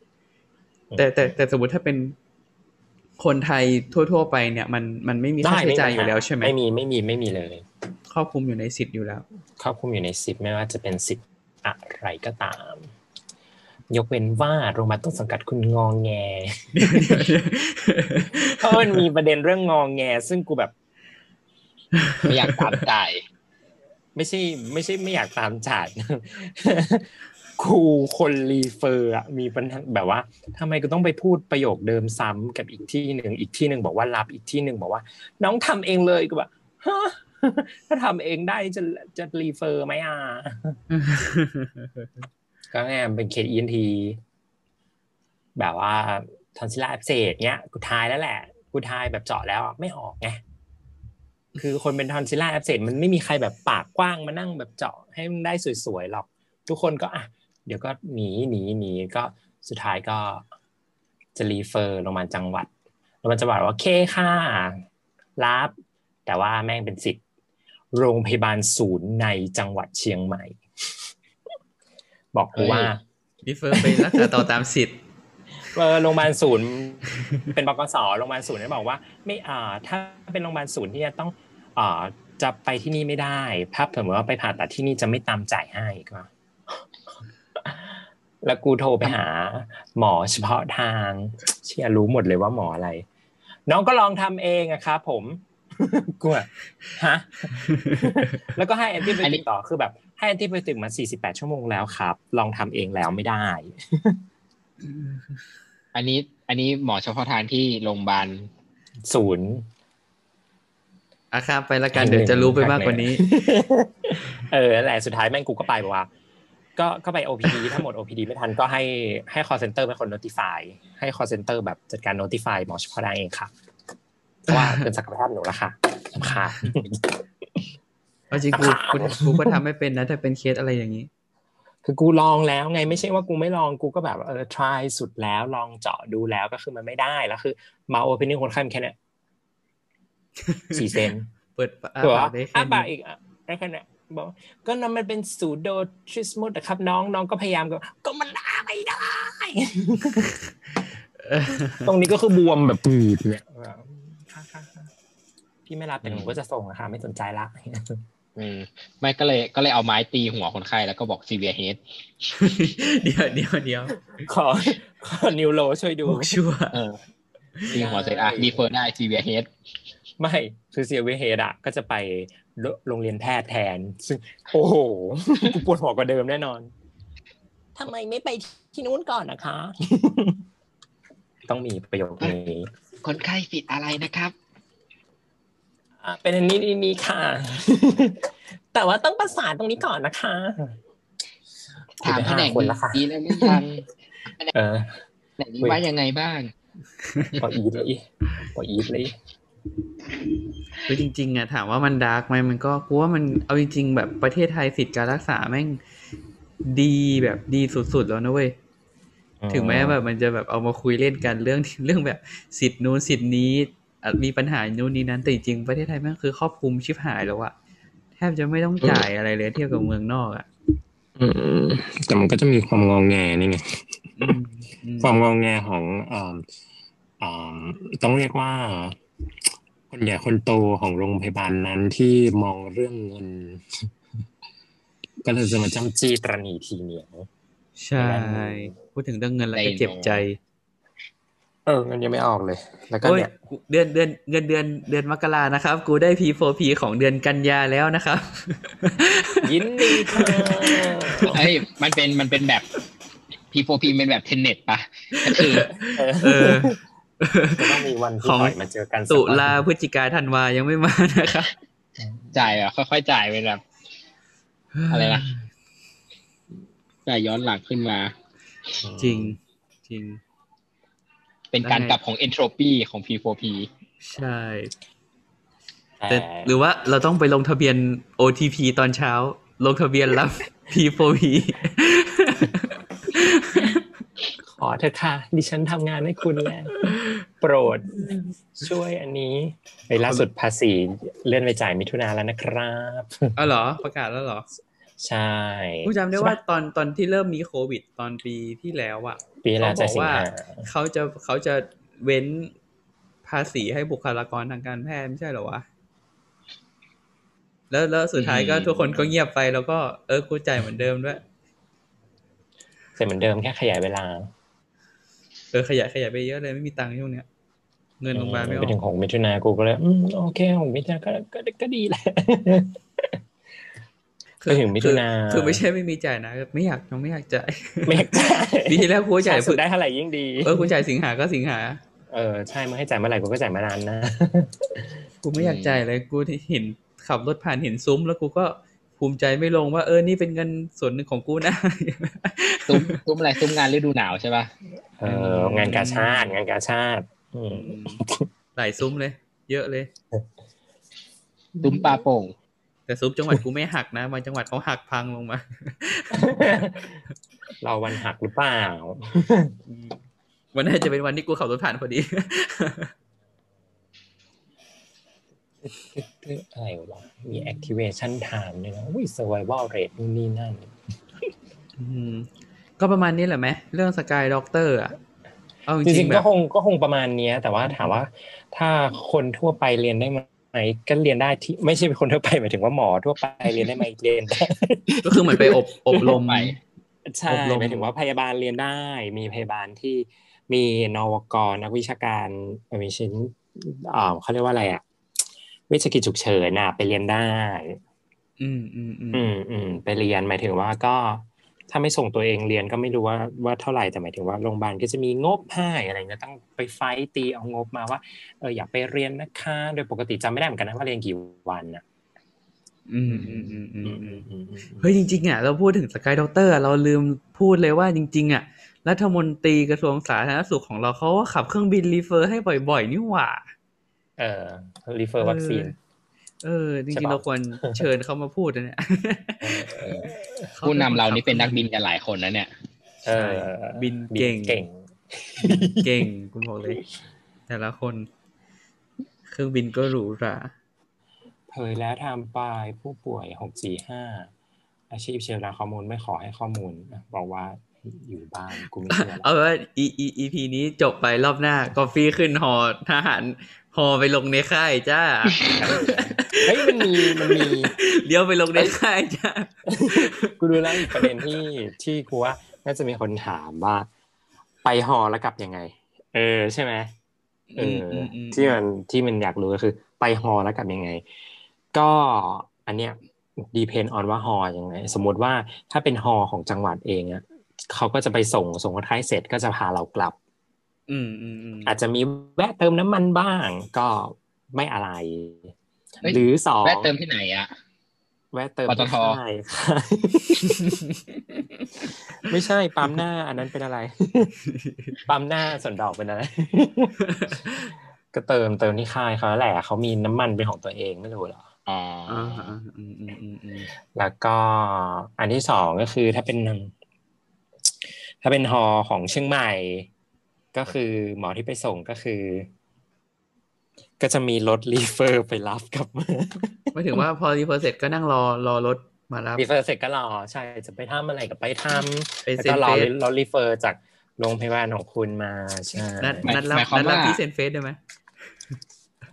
แต่แต่แต่สมมติถ้าเป็นคนไทยทั่ว ๆ ไปเนี่ยมันมันไม่มีค่าใช้จ่ายอยู่แล้วใช่ไหมไม่มีไม่มีไม่มีเลยครอบคลุมอยู่ในสิทธิ์อยู่แล้วครอบคลุมอยู่ในสิทธิ์ไม่ว่าจะเป็นสิทธิ์อะไรก็ตาม ยกเว้นว่าโรงพยาบาลต้นสังกัดคุณงองแงเพราะมันมีประเด็นเรื่องงองแง ซึ่งกูแบบไม่อยากตามจ่ายไม่ใช่ ไม่ใช่ไม่อยากตามจ่ายครูคน refer มีปัญหาแบบว่าทำไมกูต้องไปพูดประโยคเดิมซ้ำกับอีกที่หนึ่งอีกที่หนึ่งบอกว่ารับอีกที่หนึ่งบอกว่า น้องทำเองเลยก็แบบฮะถ้าทำเองได้จะจะ refer ไหมอะ ก็ไงมันเป็นเคส ENT แบบว่า tonsillar abscess เนี้ยกู try แล้วแหละกู try แบบเจาะแล้วไม่ออกไงคือคนเป็น tonsillar abscess มันไม่มีใครแบบปากกว้างมานั่งแบบเจาะให้มันได้สวยๆหรอก ทุกคนก็อะเดี๋ยวก็หนีหนีหนีก็สุดท้ายก็จะรีเฟอร์โรงพยาจังหวัดโรงพยาจังหวัดว่าเคค่ะรับ แต่ว่าแม่งเป็นสิทธิ์โรงพยาบาลศูนย์ในจังหวัดเชียงใหม่ บอกกูว่าพี่เฟิร์นไปรักษาต่อตามสิทธิ์เออโรงพยาบาลศูนย์เป็นบกสโรงพยาบาลศูนย์เนี่ยบอกว่า ไม่อ่าถ้าเป็นโรงพยาบาลศูนย์ที่จะต้องอ่าจะไปที่นี่ไม่ได้ถ้าสมมติว่าไปผ่าตัดที่นี่จะไม่ตามจ่ายให้ก็แล้วกูโทรไปหา หมอเฉพาะทาง เชียรู้หมดเลยว่าหมออะไร น้องก็ลองทำเองอะครับผมกูอะฮะแล้วก็ให้แอนติไบโอติกต่อคือแบบ ให้แอนติไบโอติกมา 48 ชั่วโมงแล้วครับ ลองทำเองแล้วไม่ได้ อันนี้ อันนี้หมอเฉพาะทางที่โรงพยาบาลศูนย์อาคามไปละกันเดี๋ยวจะรู้ไปมากกว่านี้ เออนั่นแหละสุดท้ายแม่งกูก็ไปบอกว่า ก็ก็ไป OPD ถ้าหมด OPD ไม่ทันก็ให้ให้ call center เป็นคน notify ให้ call center แบบจัดการ notify หมอเฉพาะทางเองค่ะเพราะว่าเป็นศักยภาพหนูละค่ะสำคัญ เอาจริงกูกูกูก็ทำไม่เป็นนะถ้าเป็นเคสอะไรอย่างนี้ คือกูลองแล้วไงไม่ใช่ว่ากูไม่ลองกูก็แบบเออ try สุดแล้วลองเจาะดูแล้วก็คือมันไม่ได้แล้วคือ มา opening คนไข้มันแค่เนี้ยสี่เซนเปิดอาตัวปากได้แค่อ้าปากนี้อีกอะได้แค่เนี้ยบอกก็นั่นมันเป็นสูโดทริสมุดนะครับน้องน้องก็พยายามก็ก็มันได้ไม่ได้เออตรงนี้ก็คือบวมแบบปูดเนี่ยแบบค่ะค่ะค่ะพี่ไม่รับแต่หนูก็จะส่งอะค่ะไม่สนใจละ อืมไม่ก็เลยก็เลยเอาไม้ตีหัวคนไข้แล้วก็บอก severe head เดี๋ยวเดี๋ยวเดี๋ยวขอขอนิวโรช่วยดูพวกชั่วเออตีหัวเสร็จอะ refer ได้ severe head ไม่คือเซียเวเฮดอะก็จะไปโรโรงเรียนแพทย์แทน ซึ่งโอ้โหกูปวดหัวกว่าเดิมแน่นอนทำไมไม่ไปที่นู้นก่อนนะคะ ต้องมีประโยคนี้คนไข้ผิดอะไรนะครับอะ เป็นอันนี้นี่นี่ค่ะ แต่ว่าต้องประสานตรงนี้ก่อนนะคะถามแผนกคนละค่ะนี้แล้วหรือยังเออแผนกนี้ว่ายังไงบ้างปออีทเลยปออีทเลยคือจริงๆอะถามว่ามันดาร์กไหมมันก็กูว่ามันเอาจริงๆแบบประเทศไทยสิทธิการรักษาแม่งดีแบบดีสุดๆแล้วนะเว้ยถึงแม้แบบมันจะแบบเอามาคุยเล่นกันเรื่องเรื่องแบบสิทธิ์นู้นสิทธิ์นี้อาจ มีปัญหานู้นนี้นั้นแต่จริงๆประเทศไทยแม่งคือครอบคลุมชิบหายแล้วอะแทบจะไม่ต้องจ่ายอะไรเลยเทียบกับเมืองนอกอะอืมแต่มันก็จะมีความงองแงนี่ไงอืมอืมความงองแงของอ่าอ่าต้องเรียกว่า คนใหญ่คนโตของโรงพยาบาลนั้นที่มองเรื่องเงิน ก็เลยจะมาจ้ำจี้ตรณีทีเหนียวใช่ พูดถึงเรื่องเงินแล้วก็เจ็บใจ เออเงินยังไม่ออกเลย แล้วก็โอ้ยเนี่ยกูเดือนเดือนเงินเดือนเดือนมกรานะครับ กูได้ P4P ของเดือนกันยาแล้วนะครับ ยินดีค่ะเอ้ยมันเป็นมันเป็นแบบ P4P เป็นแบบเทนเน็ตปะก็คือเออเออจะต้องมีวันที่ของปล่อยมาเจอกันสักตุวันลาพฤศจิกาธันวายังไม่มานะครับ จ่ายแบบค่อยๆจ่ายเป็นแบบ อะไรนะจ่ายย้อนหลังขึ้นมา จริงจริง เป็นการกลับของ entropy ของ P4P ใช่แต่แต่หรือว่าเราต้องไปลงทะเบียน OTP ตอนเช้า ลงทะเบียนรับ P4P ขอเถอะค่ะ ดิฉันทำงานให้คุณแล้ว โปรด ช่วยอันนี้ในล่าสุดภาษีเลื่อนไปจ่ายมิถุนาแล้วนะครับอ๋อเหรอ ประกาศแล้วเหรอ ใช่กูจำได้ว่าตอนตอนที่เริ่มมีโควิด ตอนปีที่แล้วอะปีหเขาน้าบจะอกสิงว่าหาเขาจะเขาจะเว้นภาษีให้บุคลากรทางการแพทย์ไม่ใช่เหรอวะแล้วแล้วสุดท้ายก็อืมทุกคนก็เงียบไปแล้วก็เออกูจ่ายเหมือนเดิมด้วยเสร็จเหมือนเดิมแค่ขยายเวลา เออขยายขยายไปเยอะเลยไม่มีตังค์ช่วงเนี้ยเงินโรงพยาบาลไม่อไปอถึงกของมิถุนากูก็เลยอืมโอเคของมิถุนาก็ก็ก็ดีแหละ ไปถึงมิถุนาคือคือไม่ใช่ไม่มีจ่ายนะ ไม่อยากยังไม่อยากจ่ายไม่อยากจ่ายปีที่แล้วกูจ่ายสุดได้เท่าไหร่ยิ่งดีเออกูจ่ายสิงหาก็สิงหาเออใช่เมื่อให้จ่ายเมื่อไหร่กูก็จ่ายเมื่อนั้นนะกูไม่อยากจ่ายเลยกูเห็นขับรถผ่านเห็นซุ้มแล้วกูก็ภูมิใจไม่ลงว่าเออนี่เป็นเงินส่วนหนึ่งของกูนะซุ้มซุ้มอะไรซุ้มงานฤดูหนาวใช่ปะเอองานกาชาติงานกาชาติอืมหลายซุ้มเลย เยอะเลยซุ้มปลาโป่ง แต่ซุ้มจังหวัดกูไม่หักนะบางจังหวัดเขาหักพังลงมา เราวันหักหรือเปล่า วันน่าจะเป็นวันที่กูขับรถผ่านพอดีอะไรวะ มี activation time ด้วยนะอุ้ย survival rate นู่นนี่นั่นอืมก็ประมาณนี้แหละไหม เรื่อง sky doctor อะเอาจจริริงงๆๆแบก็บคงก็คงประมาณเนี้ยแต่ว่าถามว่า ถ้าคนทั่วไปเรียนได้ไหม ก็เรียนได้ที่ไม่ใช่คนทั่วไปหมายถึงว่าหมอทั่วไปเรียนได้ไหมเรียนได้ก็คือเหมือนไปอบอบรมไปใช่อบรมหมายถึงว่าพยาบาลเรียนได้ มีพยาบาลที่มีนวกรนักวิชาการมีชิ้นอ่าเขาเรียกว่าอะไรอะเวชกิจฉุกเฉินน่ะไปเรียนได้อืมอืมอืมอืมอืมไปเรียนหมายถึงว่าก็ ถ้าไม่ส่งตัวเองเรียนก็ไม่รู้ว่าว่าเท่าไหร่แต่หมายถึงว่าโรงพยาบาลก็จะมีงบให้อะไรเงี้ยต้องไป fight ตีเอางบมาว่าเอออยากไปเรียนนะคะ โดยปกติจำไม่ได้เหมือนกันนะว่าเรียนกี่วันอะอืมอืมอืมอืมอืมอืมอืมอืมเฮ้ยจริงๆอะเราพูดถึง sky doctor เราลืมพูดเลยว่าจริง ๆ อะรัฐมนตรีกระทรวงสาธารณสุขของเราเขาก็ขับเครื่องบิน refer ให้บ่อยๆนี่หว่า เออรีเฟอร์วัคซีน เออจใช่ริงๆปะเราควรเชิญเขามาพูดนะเนี่ยเออผู้นำเรานี่เป็นนักบินกันหลายคนนะเนี่ยเออบินเก่ง เก่ง เก่งคุณบอกเลย แต่ละคน เครื่องบินก็หรูหราเผยแล้วไทม์ปลายผู้ป่วยหกสี่ห้าอาชีพเชียร์ราข้อมูลไม่ขอให้ข้อมูลอะบอกว่า อยู่บ้านกูไม่เชื่อเอาว่า e e e p นี้จบไปรอบหน้ากาแฟขึ้นหอทหารหอไปลงในค่ายจ้าเฮ้ยมันมีมันมีเลี้ยวไปลงในค่ายจ้ากูดูแล้วอีกประเด็นที่ที่กูว่าน่าจะมีคนถามว่า ไปหอแล้วกลับยังไง เออใช่ไหมเอออมอืมที่มันที่มันอยากรู้ก็คือ ไปหอแล้วกลับยังไง ก็อันเนี้ยดีเพนออนว่าหอยังไง สมมติว่าถ้าเป็นหอของจังหวัดเองอะ เขาก็จะไปส่งส่งคนไข้เสร็จก็จะพาเรากลับ อืมอืมอืมอาจจะมีแวะเติมน้ำมันบ้างก็ไม่อะไรเฮ้ยหรือสองแวะเติมที่ไหนอะแวะเติมปตทใช่ค่ะไม่ใช่ปั๊มหน้า อันนั้นเป็นอะไรปั๊มหน้าส่วนดอกเป็นอะไรก็เติมเติมที่ค่ายเขาแหละเขามีน้ำมันเป็นของตัวเองไม่รู้เหรออ๋ออ่าอ่าอืมอืมอืมอืมแล้วก็อันที่สองก็คือถ้าเป็น ถ้าเป็นฮอของเชียงใหม่ ก็คือหมอที่ไปส่งก็คือ ก็จะมีรถ refer ไปรับกลับมาไม่ถึงว่าพอ refer เสร็จก็นั่งรอรอรถมารับ referเสร็จก็รอใช่จะไปทำอะไรก็ไปทำไปแล้วเซ็นก็รอเฟสรอ refer จากโรงพยาบาลของคุณมาใช่นัดนัดรับหมายความนัดรับว่าที่เซ็นเฟซได้ไหม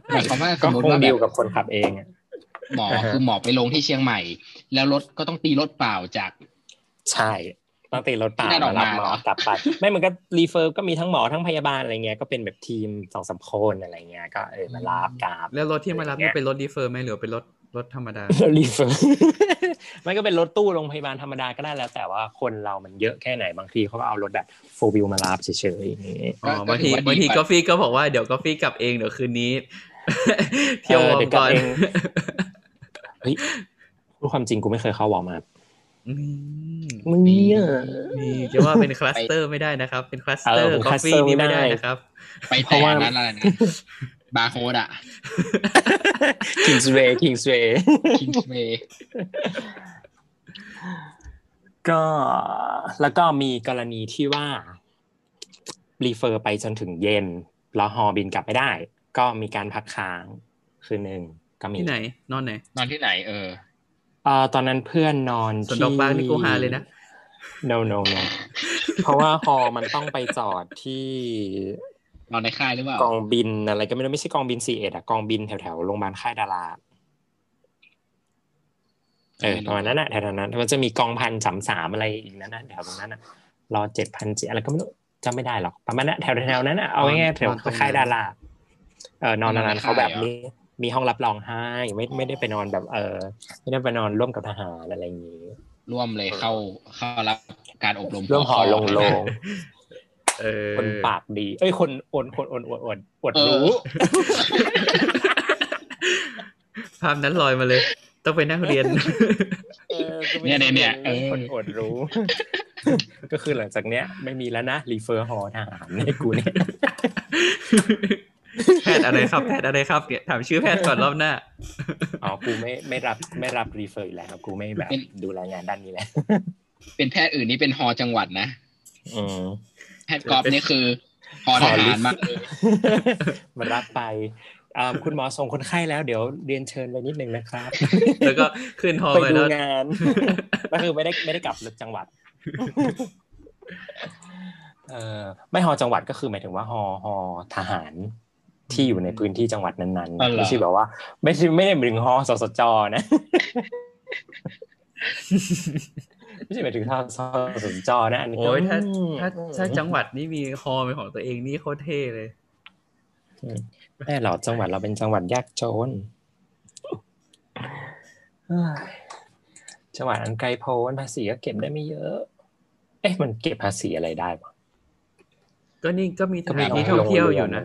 หมายความว่าสก็มมคติงว่าแบดีลบกับคนขับเองอะหมออ่าฮะคือหมอไปลงที่เชียงใหม่ แล้วรถก็ต้องตีรถเปล่าจาก ใช่ ต้องตีรถเปล่าที่นั่นออกมารับมาหมอเหรอกลับไปไม่มันก็รีเฟอร์ก็มีทั้งหมอทั้งพยาบาลอะไรเงี้ยก็เป็นแบบทีมสองสามคนอะไรเงี้ยก็เออมารับกลับแล้วรถที่มารับนี่เป็นรถรีเฟอร์ไหมหรือเป็นรถรถธรรมดาแล้วรีเฟอร์มันก็เป็นรถตู้โรงพยาบาลธรรมดาก็ได้แล้ว แต่ว่าคนเรามันเยอะแค่ไหนบางทีเขาก็เอารถแบบโฟวิวมารับเฉยๆอย่างงี้อ๋อก็บางทีถือว่าดีบางทีกว่ากาแฟก็บอกว่าเดี๋ยวกาแฟกลับเองเดี๋ยวคืนนี้ เที่ยววอร์มก่อนเดี๋ยวกลับเองเฮ้ยพูดความจริงกูไม่เคยเข้าวอร์มาอืม มึงเนี่ยนี่จะว่าเป็นคลัสเตอร์ไม่ได้นะครับ เป็นคลัสเตอเออร์เป็นกาแฟ cluster นี่ไม่ไม่ได้ได้นะครับ ไปเพแต่ราะว่านั้นอะไรนะบาร์โค้ดอะคิงส์เวย์คิงส์เวย์คิงส์เวย์ก็แล้วก็มีกรณีที่ว่า รีเฟอร์ไปจนถึงเย็นแล้วฮอบินกลับไม่ได้ ก็มีการพักค้างคืนหนึ่งก็มีที่ไหน นอนไหน นอนที่ไหนเออเอ่อตอนนั้นเพื่อนนอนส่วนที่ดอกบางนี่กูหาเลยนะ no no no เพราะว่าฮอมันต้องไปจอดที่นอนในค่ายหรือเปล่ากองบินอะไรก็ไม่รู้ไม่ใช่กองบินสี่เอ็ดอะกองบินแถวแถวๆโรงพยาบาลค่ายดาราเออประมาณนั้นอะแถวๆนั้นมันจะมีกองพันสามสามอะไรอีกนั้นนะแถวตรงนั้นอะรอเจ็ดพันอะไรก็ไม่รู้จำไม่ได้หรอกประมาณนั้นแถวแถวๆนั้นอะเอาง่ายๆแถวนอนตรงนั้นค่ายดาราเออนอนนั้นเขาแบบมี มีห้องรับรองให้ไม่ไม่ได้ไปนอนแบบ เออไม่ได้ไปนอนร่วมกับทหารอะไรอย่างนี้ ร่วมเลยเข้าเข้ารับการอบรมร่วมหอลงโลงเออคนปากดี เอ้ยคนอดคนอดอดอดอดเออรู้ ภาพนั้นลอยมาเลย ต้องไปนั่งเรียนเออก็ไม่เนี่ยเนี่ยเนี่ยเออคนอดรู้ ก็คือหลังจากเนี้ย ไม่มีแล้วนะ refer ฮอทหารในกูเนี่ย แพทย์อะไรครับแพทย์อะไรครับเนี่ยถามชื่อแพทย์ก่อนรอบหน้าอ๋อกูไม่ไม่รับไม่รับ refer อีกแล้วกูไม่แบบเป็นดูแลงานด้านนี้แล้วเป็นแพทย์อื่นนี่เป็นฮอจังหวัดนะอืมแพทย์กอล์ฟนี่คือฮอทหารมากเลยมารับไปอ่าคุณหมอส่งคนไข้แล้วเดี๋ยวเรียนเชิญไปนิดนึงนะครับ แล้วก็ขึ้นฮอไปไปดูแล้วงานก็คือไม่ได้ไม่ได้กลับจังหวัดเออไม่ฮอจังหวัดก็คือหมายถึงว่าฮอฮอทหาร ที่อยู่ในพื้นที่จังหวัดนั้นอ๋อๆเหรอไม่ใช่แบบว่า ไม่ใช่ไม่ได้หมายถึงฮอสสจนะไม่ใช่หมายถึงทอสสจนะอันนี้ก็โอ้ยถ้าอืมถ้าถ้าจังหวัดนี่มีฮอเป็นของตัวเองนี่โคตรเท่เลยแน่หรอจังหวัดเราเป็นจังหวัดยากจนเอ้ยจังหวัดอันไกลโพ้นภาษีก็เก็บได้ไม่เยอะ เอ๊ะมันเก็บภาษีอะไรได้ปะก็นี่ก็มีสก็ถานที่ท่องเที่ยวอยู่นะ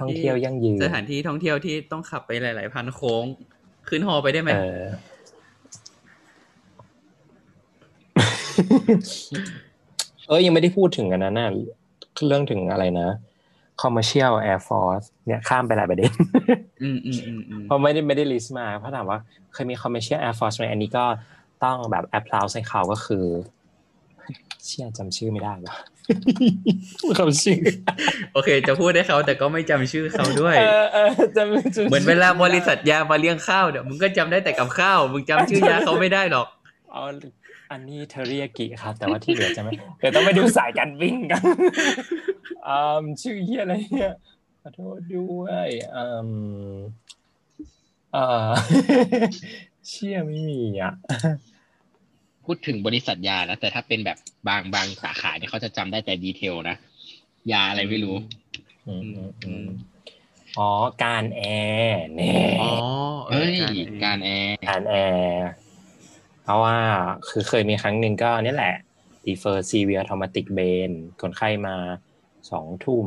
ท่องเที่ยวยั่งยืนสถานที่ท่องเที่ยวที่ต้องขับไปหลาย ๆ พันโค้ง ขึ้นฮอไปได้ไหมเออเออยังไม่ได้พูดถึงอันนั้นน่ะเรื่องถึงอะไรนะ commercial air force เนี่ยข้ามไปหลายประเด็นอืมอืมอืมอืมเพราะไม่ได้ไม่ได้ลิสต์มาเพราะถามว่าเคยมี commercial air force ไหมอันนี้ก็ต้องแบบ applause ให้เขาก็คือ เชี่ยจำชื่อไม่ได้ว่ะคำชื่อ โอเค จะพูดให้เขาแต่ก็ไม่จำชื่อเขาด้วยเออเออจำจำเหมือนเวลาบริษัทยามาเลี้ยงข้าวเดี๋ยวมึงก็จำได้แต่กับข้าว มึงจำชื่อยาเขาไม่ได้หรอกเอาอันนี้เทอริยากิครับ แต่ว่าที่เหลือจะไม่เดี๋ยวต้องไปดูสายการบินกันอืมชื่อเฮียอะไรเนี่ยขอโทษด้วยอืมเอ่อเชี่ยไม่มีอะ พูดถึงบริษัทยานะ แต่ถ้าเป็นแบบบางบางสาขาเนี่ยเขาจะจำได้แต่ detail นะ ยาอะไรไม่รู้อืมอืมอืมอ๋อ กานต์แอร์แน่อ๋อเอ้ยกานต์กานต์แอร์กานต์แอร์เพราะว่าคือเคยมีครั้งหนึ่งก็นี่แหละ refer severe traumatic brain คนไข้มาสองทุ่ม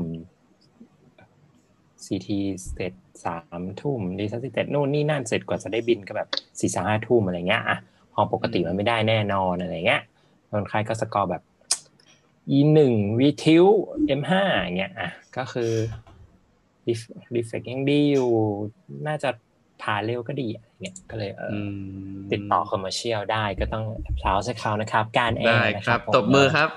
CT เสร็จสามทุ่ม discuss เสร็จนู่นนี่นั่นเสร็จกว่าจะได้บินก็แบบสี่สห้าทุ่มอะไรเงี้ยอะ พอปกติมันไม่ได้แน่นอนอะไรเงี้ยคนไข้ก็สกอร์แบบ e หนึ่งวีทิว m ห้าอย่างเงี้ยอะก็คือ reflex ยังดีอยู่ น่าจะผ่าเร็วก็ดีอะไรเงี้ยก็เลยเอออือมติดต่อ commercial ได้ก็ต้องพลาวให้เขานะครับ กานต์แอร์ได้นะครับครับตบมือครับ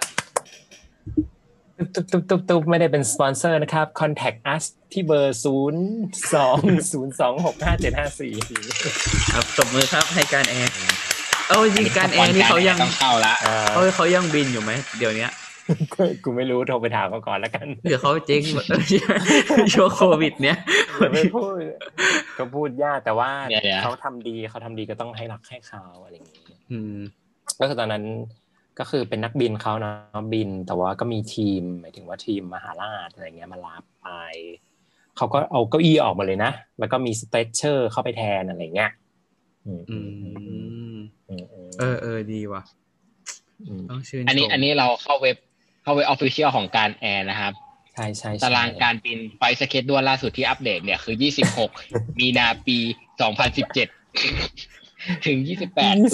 ตุ๊บตุ๊บตุ๊บตุ๊บไม่ได้เป็นสปอนเซอร์นะครับ contact us ที่เบอร์ศูนย์สองศูนย์สองหกห้าเจ็ดห้าสี่ครับตบมือครับให้การแอร์ เอ้าจริงการแอร์นี่เขายังต้องเข้าละเขาเขายังบินอยู่ไหมเดี๋ยวเนี้ยกูไม่รู้โทรไปถามเขาก่อนแล้วกันหรือเขาเจ๊งหมดช่วงโควิด เนี้ยไม่พูดก็พูดยากแต่ว่าเดี๋ยวเดี๋ยวเขาทำดีเขาทำดีก็ต้องให้รักให้เขาอะไรอย่างนี้อืมก็คือตอนนั้นก็คือเป็นนักบินเขาเนาะบิน แต่ว่าก็มีทีมหมายถึงว่าทีมมหาราชอะไรเงี้ยมารับไปเขาก็เอาเก้าอี้ออกมาเลยนะ แล้วก็มีสเตรชเชอร์เข้าไปแทนอะไรเงี้ยอืม เออเออดีว่ะมต้องชื่นอันนี้ชมอันนี้เราเข้าเว็บเข้าเว็บออฟฟิเชียลของการแอร์นะครับใช่ใช่ใช่ตารางการบินไฟล์สเก็ตด้วนล่าสุดที่อัปเดตเนี่ยคือ 26 มีนาปี 2017 ถึง 28ยี่ตุสิ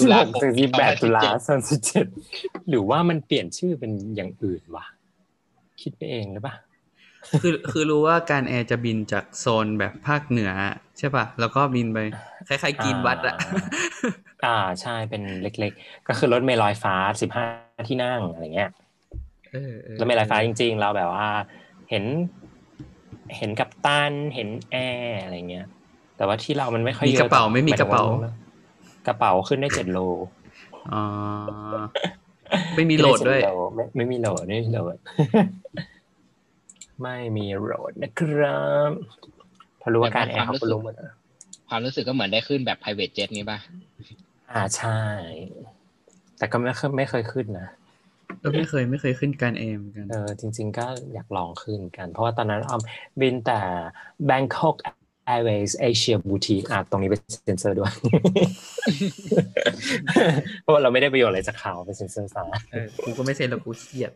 บลาหกคมถึงยี่สิบแปดตุลา2017สามสิบเจ็ดหรือว่ามันเปลี่ยนชื่อเป็นอย่างอื่นวะ คิดไปเองหรือปะคือคือรู้ว่าการแอร์จะบินจากโซนแบบภาคเหนือ ใช่ป่ะ แล้วก็บินไปคล้ายๆกินวัดอะ อ่าใช่เป็นเล็ก ๆ ก็คือรถเมล์ลอยฟ้าสิบห้าที่นั่งอะไรเงี้ยเออเออรถเมล์ลอยฟ้าจริง ๆ เราแบบว่า เห็น เห็นกับตันเห็นแอร์อะไรเงี้ย แต่ว่าที่เรามันไม่ค่อยมีเยกอะระเป๋าไม่มีกระเป๋า กระเป๋าขึ้นได้เจ็ดโลอ๋อไม่มีโหลดด้วยไม่ไม่มีโหลดไม่มีโหลด ไม่มีโหลดนะครับพอรู้ว่ากานต์แอร์เขาก็รู้หมดอะความรู้สึกก็เหมือนได้ขึ้นแบบ private jet นี้ป่ะ อ่าใช่ แต่ก็ไม่เคยไม่เคยขึ้นนะเออไม่เคยไม่เคยขึ้นกานต์แอร์เหมือนกันเออจริง ๆ ก็อยากลองขึ้นกัน เพราะว่าตอนนั้นออมบินแต่ Bangkok Airways Asia Boutique อะตรงนี้เป็นเซ็นเซอร์ด้วย เพราะว่าเราไม่ได้ประโยชน์อะไรจากข่าวเป็นเซ็นเซอร์ซะเออกูก็ไม่เซ็นแล้วกูเครียด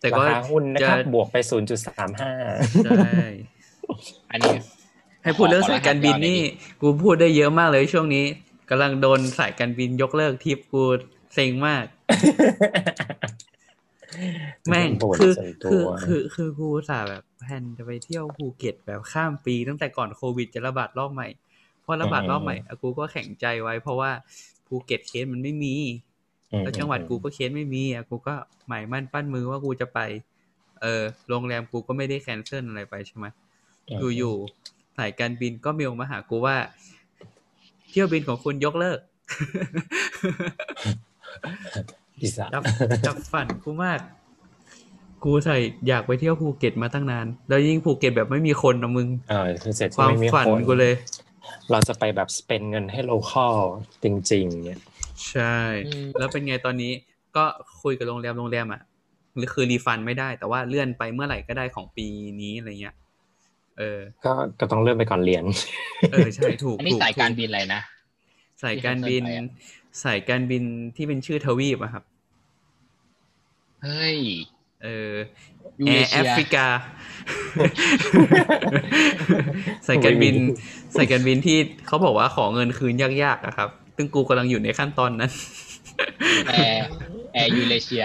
แต่ราก็คาหุ้นนะครับจะบวกไป 0.35 ใช่ อันนี้ ให้พูดเรื่องสายการบินนี่กูพูดได้เยอะมากเลยช่วงนี้กำลังโดนสายการบินยกเลิกทริปกูเซ็งมาก แม่งบ่นคือส่วนตัคือวคือคือกูอุตสาห์แบบ plan จะไปเที่ยวภูเก็ตแบบข้ามปีตั้งแต่ก่อนโควิดจะระบาดรอบใหม่พอระบาดรอบใหม่อะกูก็แข็งใจไว้ เพราะว่าภูเก็ตเคสมันไม่มีอืมแล้วจังหวัดกูก็เคสไม่มีอะกูก็หมายมั่นปั้นมือว่ากูจะไป เออโรงแรมกูก็ไม่ได้ cancel อะไรไปใช่ไหมมอยู่ๆ สายการบินก็เมลมาหากูว่า เที่ยวบินของคุณยกเลิกอีสัสดับดับฝันกูมาก กูใส่อยากไปเที่ยวภูเก็ตมาตั้งนาน แล้วยิ่งภูเก็ตแบบไม่มีคนนะมึงเออคือเสร็จคที่วามไม่มีฝันคนกูเลย เราจะไปแบบ spend เงินให้ local จริงๆเนี่ยใช่อืมแล้วเป็นไงตอนนี้ก็คุยกับโรงแรมโรงแรมอะหรือคือ refund ไม่ได้ แต่ว่าเลื่อนไปเมื่อไหร่ก็ได้ของปีนี้อะไรเงี้ย เออ ก็ก็ต้องเลื่อนไปก่อนเรียน เออใช่ถูกอันนี้ถูกสายการถูบินอะไรนะสายการบินที่เขาเลื่อนไปอะสายการบินที่เป็นชื่อทวีปอะครับ เฮ้ย เออยูแอเอร์แอเชียฟริกาสายการบินไม่มีสายการบินที่เขาบอกว่าขอเงินคืนยากๆอะครับซึ่งกูกำลังอยู่ในขั้นตอนนั้น Air Air Eurasia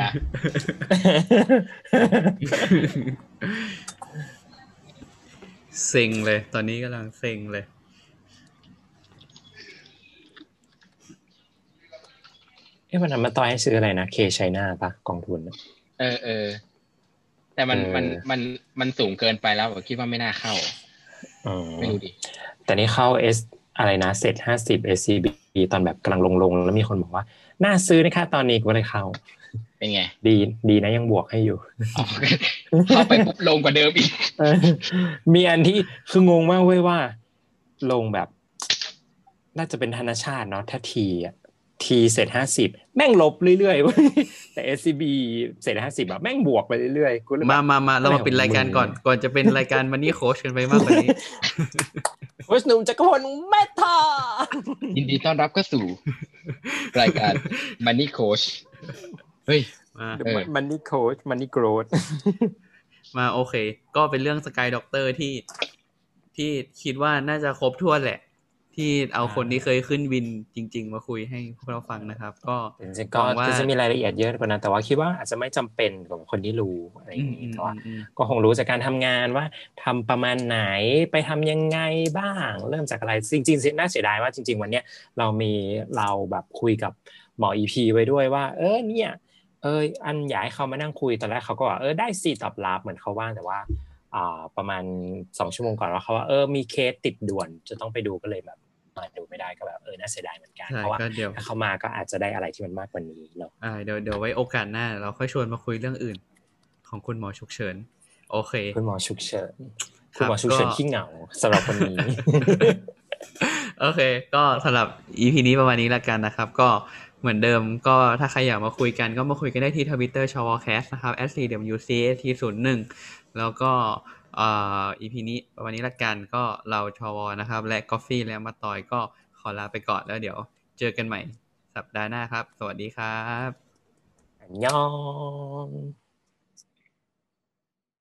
เซ็งเลย ตอนนี้กำลังเซ็งเลย เอ๊ะวันนั้นมาต่อยให้ซื้ออะไรนะ K-CHINA ปะกองทุนน่ะเออเออแต่มันเออมันมันมันสูงเกินไปแล้วผมคิดว่าไม่น่าเข้าอืมไม่รู้ดิแต่นี่เข้า S อะไรนะเสร็จห้าสิบ SCB ตอนแบบกำลังลงลงๆแล้วมีคนบอกว่า น่าซื้อนะคะตอนนี้กูก็เลยเข้า เป็นไง ดีดีนะยังบวกให้อยู่อ๋อเข้าไปปุ๊บลงกว่าเดิมอีกเออมีอันที่คืองงมากเว้ยว่า ลงแบบ น่าจะเป็นธนชาติเนาะถ้าทีอะทีเสร็จห้าสิบแม่งลบเรื่อยๆเว้ยแต่ SCB SET ห้าสิบอะแม่งบวกไปเรื่อยๆกูเลยแบบมามามาเรามาอะไรของปิดรายการก่อนมึงก่อนจะเป็นรายการ Money Coach กันไปมากกว่านี้โค้ชหนุ่มจักรพลเมทายินดีต้อนรับเข้าสู่ รายการ Money Coach เฮ้ยมาเออม Money Coach Money Coach มาโอเค ก็เป็นเรื่อง Sky Doctor ที่ที่คิดว่าน่าจะครบถ้วนแหละ ที่เอาคนที่เคยขึ้นวินจริง ๆ มาคุยให้พวกเราฟังนะครับ ก็จริงๆก็หวังว่าจะมีรายละเอียดเยอะกว่านั้นแต่ว่าคิดว่าอาจจะไม่จำเป็นกับคนที่รู้อะไรออืย่ามงอืนี้มแต่ว่าอืมก็คงรู้จากการทำงานว่าทำประมาณไหนไปทำยังไงบ้าง เริ่มจากอะไรจริงๆน่าเสียดายว่าจริง ๆ วันเนี้ยเรามีเราแบบคุยกับหมออีพีไว้ด้วยว่า เออเนี่ย เอออันอยากให้เขามานั่งคุยตอนแรกเขาก็ว่าเออได้สิตอบรับเหมือนเขาว่างแต่ว่าอ่าประมาณสองชั่วโมงก่อนว่าเขาว่าเออมีเคสติดด่วนจะต้องไปดูก็เลยแบบมาดูไม่ได้ก็แบบเออน่าเสียดายเหมือนกันใช่เพราะว่าก็เดี๋ยวถ้าเขามาก็อาจจะได้อะไรที่มันมากกว่านี้เนาะอ่าเดี๋ยวเดี๋ยวไว้โอกาสหน้า เราค่อยชวนมาคุยเรื่องอื่น ของคุณหมอฉุกเฉิน โอเค คุณหมอฉุกเฉินคคุณรับหมอฉุกเฉินก็ขี้เหงาสำหรับคนนี้โอเค ก็สำหรับ EP นี้ประมาณนี้ละกันนะครับ ก็ เหมือนเดิมก็ถ้าใครอยากมาคุยกันก็มาคุยกันได้ที่ทวิตเตอร์ชอวอแคสต์นะครับ s c w c s t 0 1แล้วก็อีพีนี้ประมาณนี้ละกันก็เราชวนะครับ และก o ฟฟี่และมาต่อยก็ขอลาไปก่อนแล้วเดี๋ยวเจอกันใหม่สัปดาห์หน้าครับ สวัสดีครับอันยอง